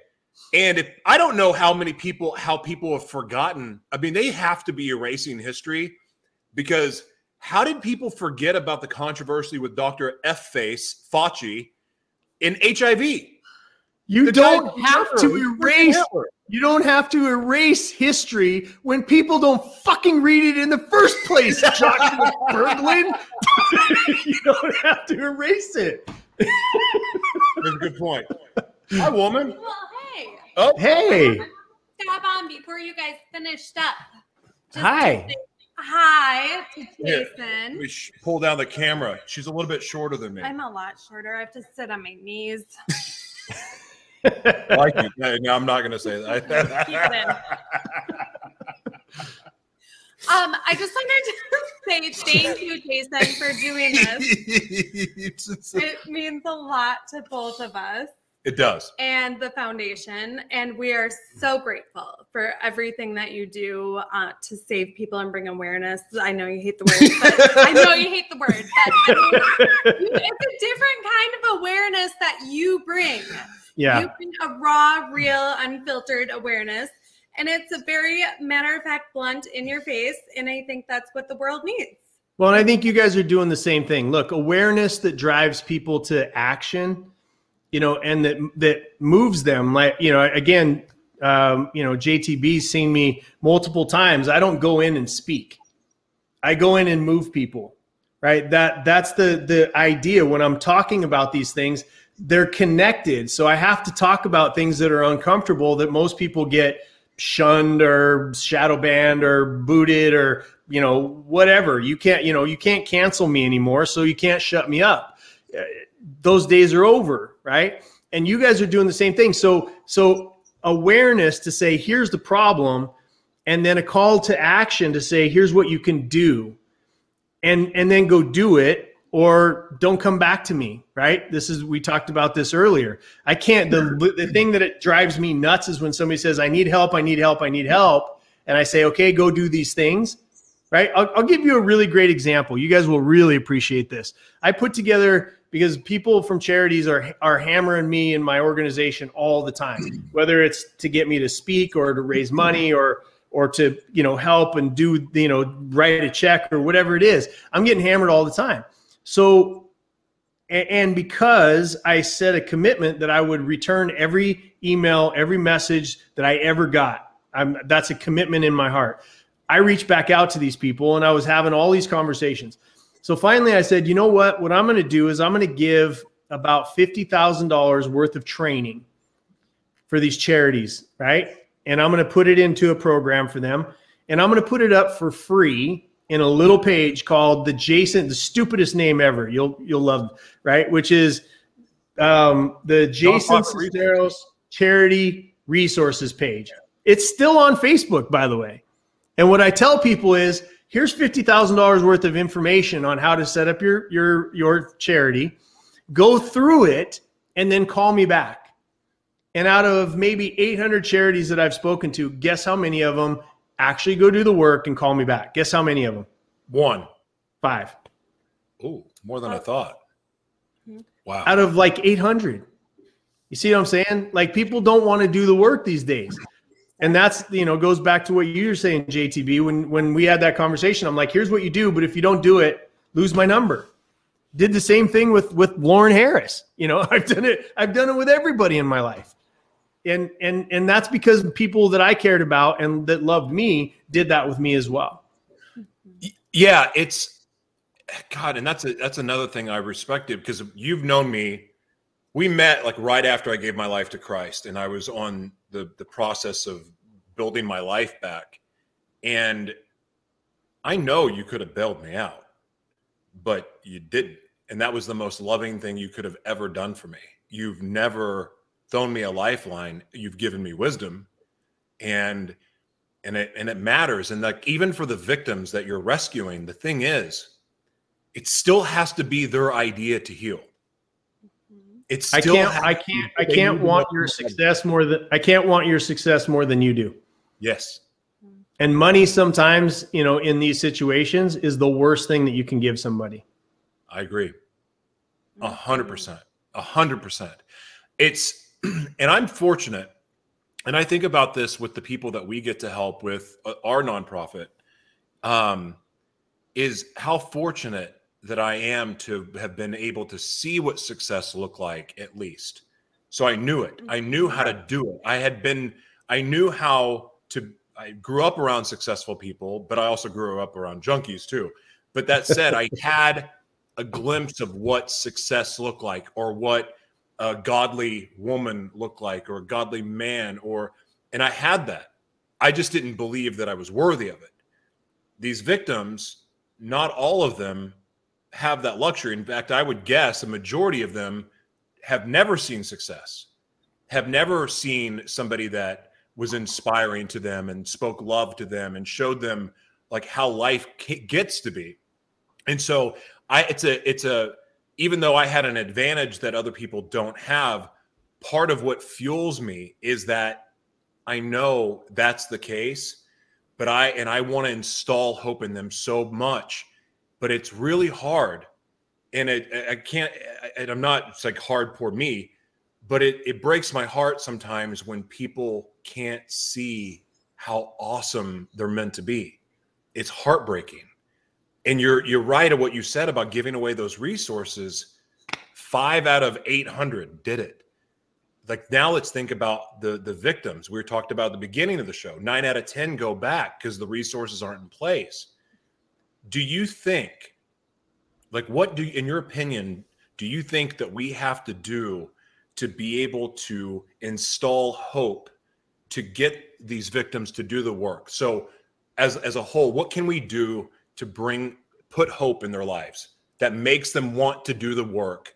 And if I don't know how many people how people have forgotten. I mean, they have to be erasing history because how did people forget about the controversy with Dr. F Face Fauci in HIV? You the don't have to erase you don't have to erase history when people don't fucking read it in the first place, Joshua Berglund. you don't have to erase it. That's a good point. Hi, woman. Well, hey. Oh, hey. Stop on before you guys finished up. Just hi. Hi to Jason. Let me pull down the camera. She's a little bit shorter than me. I'm a lot shorter. I have to sit on my knees. like it. No, I'm not going to say that. Um, I just wanted to say thank you, Jason, for doing this. it means a lot to both of us. It does. And the foundation. And we are so grateful for everything that you do uh, to save people and bring awareness. I know you hate the word, but I know you hate the word. But I mean, it's a different kind of awareness that you bring. Yeah. You bring a raw, real, unfiltered awareness. And it's a very matter of fact, blunt in your face. And I think that's what the world needs. Well, and I think you guys are doing the same thing. Look, awareness that drives people to action, you know, and that that moves them. Like, you know, again, um, you know, JTB's seen me multiple times. I don't go in and speak. I go in and move people. Right. That that's the the idea when I'm talking about these things. They're connected. So I have to talk about things that are uncomfortable that most people get shunned or shadow banned or booted or you know whatever. You can't you know you can't cancel me anymore so you can't shut me up. Uh, those days are over right? And you guys are doing the same thing. So so awareness to say here's the problem and then a call to action to say here's what you can do and and then go do it or don't come back to me right? This is we talked about this earlier. I can't the the thing that it drives me nuts is when somebody says i need help i need help i need help and i say okay go do these things right? I'll, I'll give you a really great example. You guys will really appreciate this. I put together because people from charities are are hammering me and my organization all the time whether it's to get me to speak or to raise money or or to you know help and do you know write a check or whatever it is. I'm getting hammered all the time so, and because I set a commitment that I would return every email, every message that I ever got, I'm, that's a commitment in my heart. I reached back out to these people and I was having all these conversations. So finally, I said, you know what? What I'm going to do is I'm going to give about $50,000 worth of training for these charities, right? And I'm going to put it into a program for them and I'm going to put it up for free in a little page called the Jason, the stupidest name ever. You'll you'll love, right? Which is um, the Jason Sisneros Charity Resources page. It's still on Facebook, by the way. And what I tell people is, here's fifty thousand dollars worth of information on how to set up your your your charity. Go through it and then call me back. And out of maybe 800 charities that I've spoken to, guess how many of them actually go do the work and call me back. Guess how many of them? One. Five. Oh, more than I thought. Mm-hmm. Wow. Out of like 800. You see what I'm saying? Like people don't want to do the work these days. And that's, you know, goes back to what you were saying, JTB. When when we had that conversation, I'm like, here's what you do, but if you don't do it, lose my number. Did the same thing with with Lauren Harris. You know, I've done it, I've done it with everybody in my life and and and that's because people that I cared about and that loved me did that with me as well. Yeah, it's God, and that's a, that's another thing I respected because you've known me. We met like right after I gave my life to Christ, and I was on the the process of building my life back, and I know you could have bailed me out, but you didn't, and that was the most loving thing you could have ever done for me. You've never thrown me a lifeline you've given me wisdom. And and it and it matters. And like even for the victims that you're rescuing the thing is it still has to be their idea to heal. Mm-hmm. It's i can't i can't i can't want your success more than i can't want your success more than you do. Yes. And money sometimes you know in these situations is the worst thing that you can give somebody. I agree. Mm-hmm. A hundred percent. A hundred percent. It's and I'm fortunate, and I think about this with the people that we get to help with uh, our nonprofit, um, is how fortunate that I am to have been able to see what success looked like at least. So I knew it. I knew how to do it. I had been, I knew how to, I grew up around successful people, but I also grew up around junkies too. But that said, I had a glimpse of what success looked like or what a godly woman look like or a godly man or and I had that. I just didn't believe that I was worthy of it. These victims, not all of them have that luxury. In fact, I would guess a majority of them have never seen success, have never seen somebody that was inspiring to them and spoke love to them and showed them like how life gets to be. And so I it's a it's a even though I had an advantage that other people don't have, part of what fuels me is that I know that's the case, but I and I want to install hope in them so much, but it's really hard. And it I can't and I'm not it's like hard for me, but it it breaks my heart sometimes when people can't see how awesome they're meant to be. It's heartbreaking. And you're you're right at what you said about giving away those resources. Five out of 800 did it. Like now let's think about the the victims. We talked about at the beginning of the show. Nine out of ten go back because the resources aren't in place. Do you think like what do in your opinion do you think that we have to do to be able to install hope to get these victims to do the work? So as as a whole what can we do to bring put hope in their lives that makes them want to do the work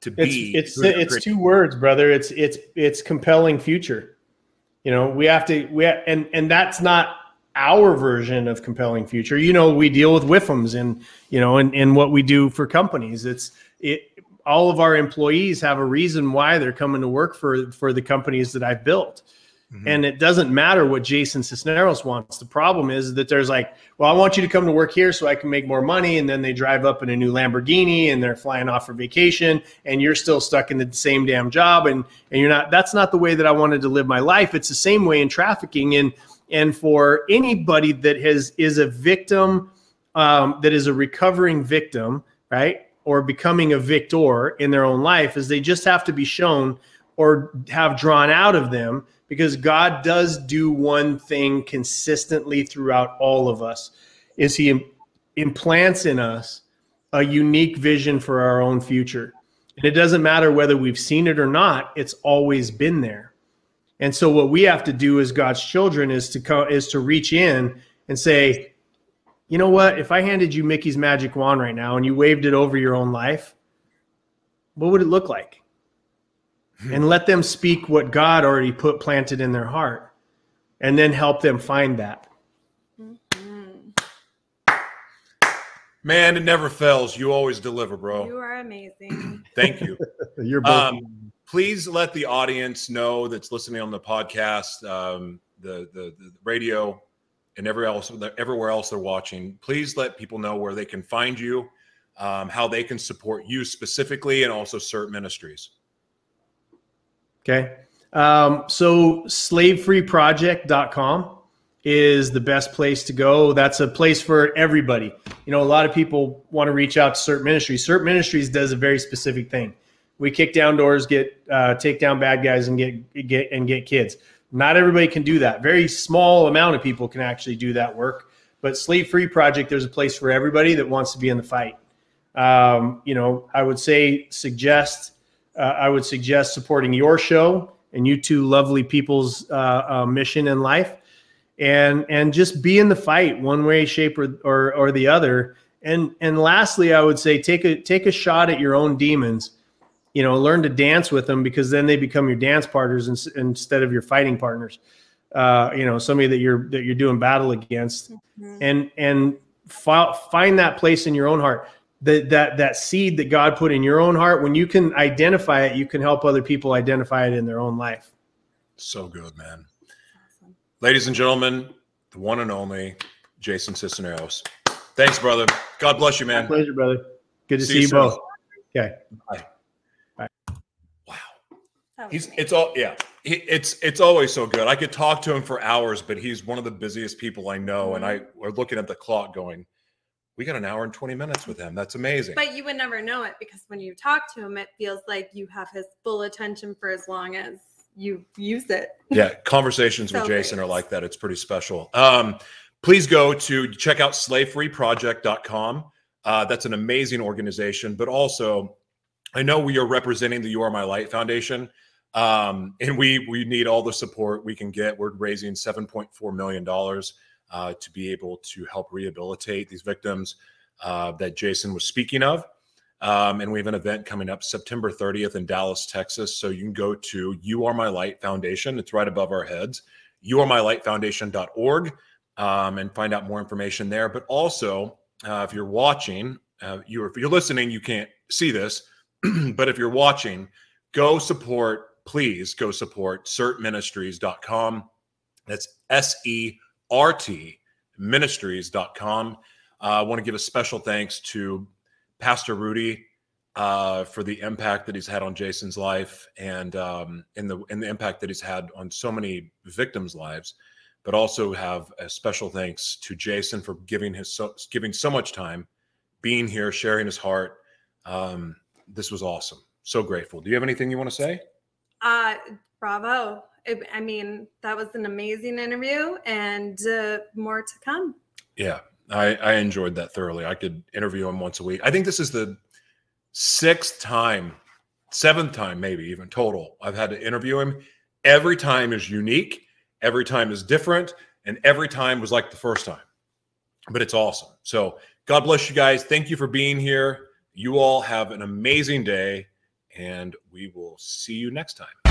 to be. It's it's, it's two words, brother. It's it's it's compelling future. You know, we have to we have, and and that's not our version of compelling future. You know, we deal with WIFMs and you know, and and what we do for companies. It's it. All of our employees have a reason why they're coming to work for for the companies that I've built. Mm-hmm. And it doesn't matter what Jason Sisneros wants. The problem is that there's like, well, I want you to come to work here so I can make more money. And then they drive up in a new Lamborghini and they're flying off for vacation and you're still stuck in the same damn job. And, and you're not, that's not the way that I wanted to live my life. It's the same way in trafficking. And, and for anybody that has, is a victim, um, that is a recovering victim, right? Or becoming a victor in their own life is they just have to be shown or have drawn out of them because God does do one thing consistently throughout all of us is he implants in us a unique vision for our own future. And it doesn't matter whether we've seen it or not, it's always been there. And so what we have to do as God's children is to co- is to reach in and say, you know what? If I handed you Mickey's magic wand right now and you waved it over your own life, what would it look like? And let them speak what God already put planted in their heart and then help them find that. Man, it never fails. You always deliver, bro. You are amazing. Thank you. You're both. Um, please let the audience know that's listening on the podcast, um, the, the, the radio, and everywhere else, everywhere else they're watching. Please let people know where they can find you, um, how they can support you specifically, and also SERT Ministries. Okay. Um, so slavefreeproject.com is the best place to go. That's a place for everybody. You know, a lot of people want to reach out to SERT Ministries. SERT Ministries does a very specific thing. We kick down doors, get uh, take down bad guys, and get get and get kids. Not everybody can do that. Very small amount of people can actually do that work. But Slave Free Project, there's a place for everybody that wants to be in the fight. Um, you know, I would say suggest uh, I would suggest supporting your show and you two lovely people's uh, uh, mission in life, and and just be in the fight one way, shape, or, or or the other. And and lastly, I would say take a take a shot at your own demons. You know, learn to dance with them because then they become your dance partners in, instead of your fighting partners. Uh, you know, somebody that you're that you're doing battle against, mm-hmm. and and fi- find that place in your own heart that that that seed that God put in your own heart, when you can identify it, you can help other people identify it in their own life. So good, man. Awesome. Ladies and gentlemen, the one and only Jason Sisneros. Thanks, brother. God bless you, man. My pleasure, brother. Good to see, see you, both. Okay. Bye. Bye. Wow. He's it's all yeah. it's it's always so good. I could talk to him for hours, but he's one of the busiest people I know, mm-hmm. and I are looking at the clock going we got an hour and 20 minutes with him. That's amazing. But you would never know it because when you talk to him, it feels like you have his full attention for as long as you use it. Yeah, conversations so with Jason great. are like that. It's pretty special. Um, please go to check out slavefreeproject.com. Uh, that's an amazing organization, but also I know we are representing the You Are My Light Foundation. Um, and we we need all the support we can get. We're raising $7.4 million uh, to be able to help rehabilitate these victims uh, that Jason was speaking of. Um, and we have an event coming up September 30th in Dallas, Texas. So you can go to You Are My Light Foundation. It's right above our heads. You Are My Light Foundation.org um, and find out more information there. But also, uh, if you're watching, uh, you if you're listening, you can't see this, but if you're watching, go support please go support SertMinistries.com. That's S E R T ministries.com. Uh, I want to give a special thanks to Pastor Rudy uh, for the impact that he's had on Jason's life and um, the and the impact that he's had on so many victims' lives. But also have a special thanks to Jason for giving his so, giving so much time, being here, sharing his heart. Um, this was awesome. So grateful. Do you have anything you want to say? Uh, bravo. I, mean, that was an amazing interview and uh, more to come. Yeah, I, I enjoyed that thoroughly. I could interview him once a week. I think this is the sixth time, seventh time, maybe even total, I've had to interview him. Every time is unique, every time is different, and every time was like the first time. But it's awesome. So, God bless you guys. Thank you for being here. You all have an amazing day, and we will see you next time.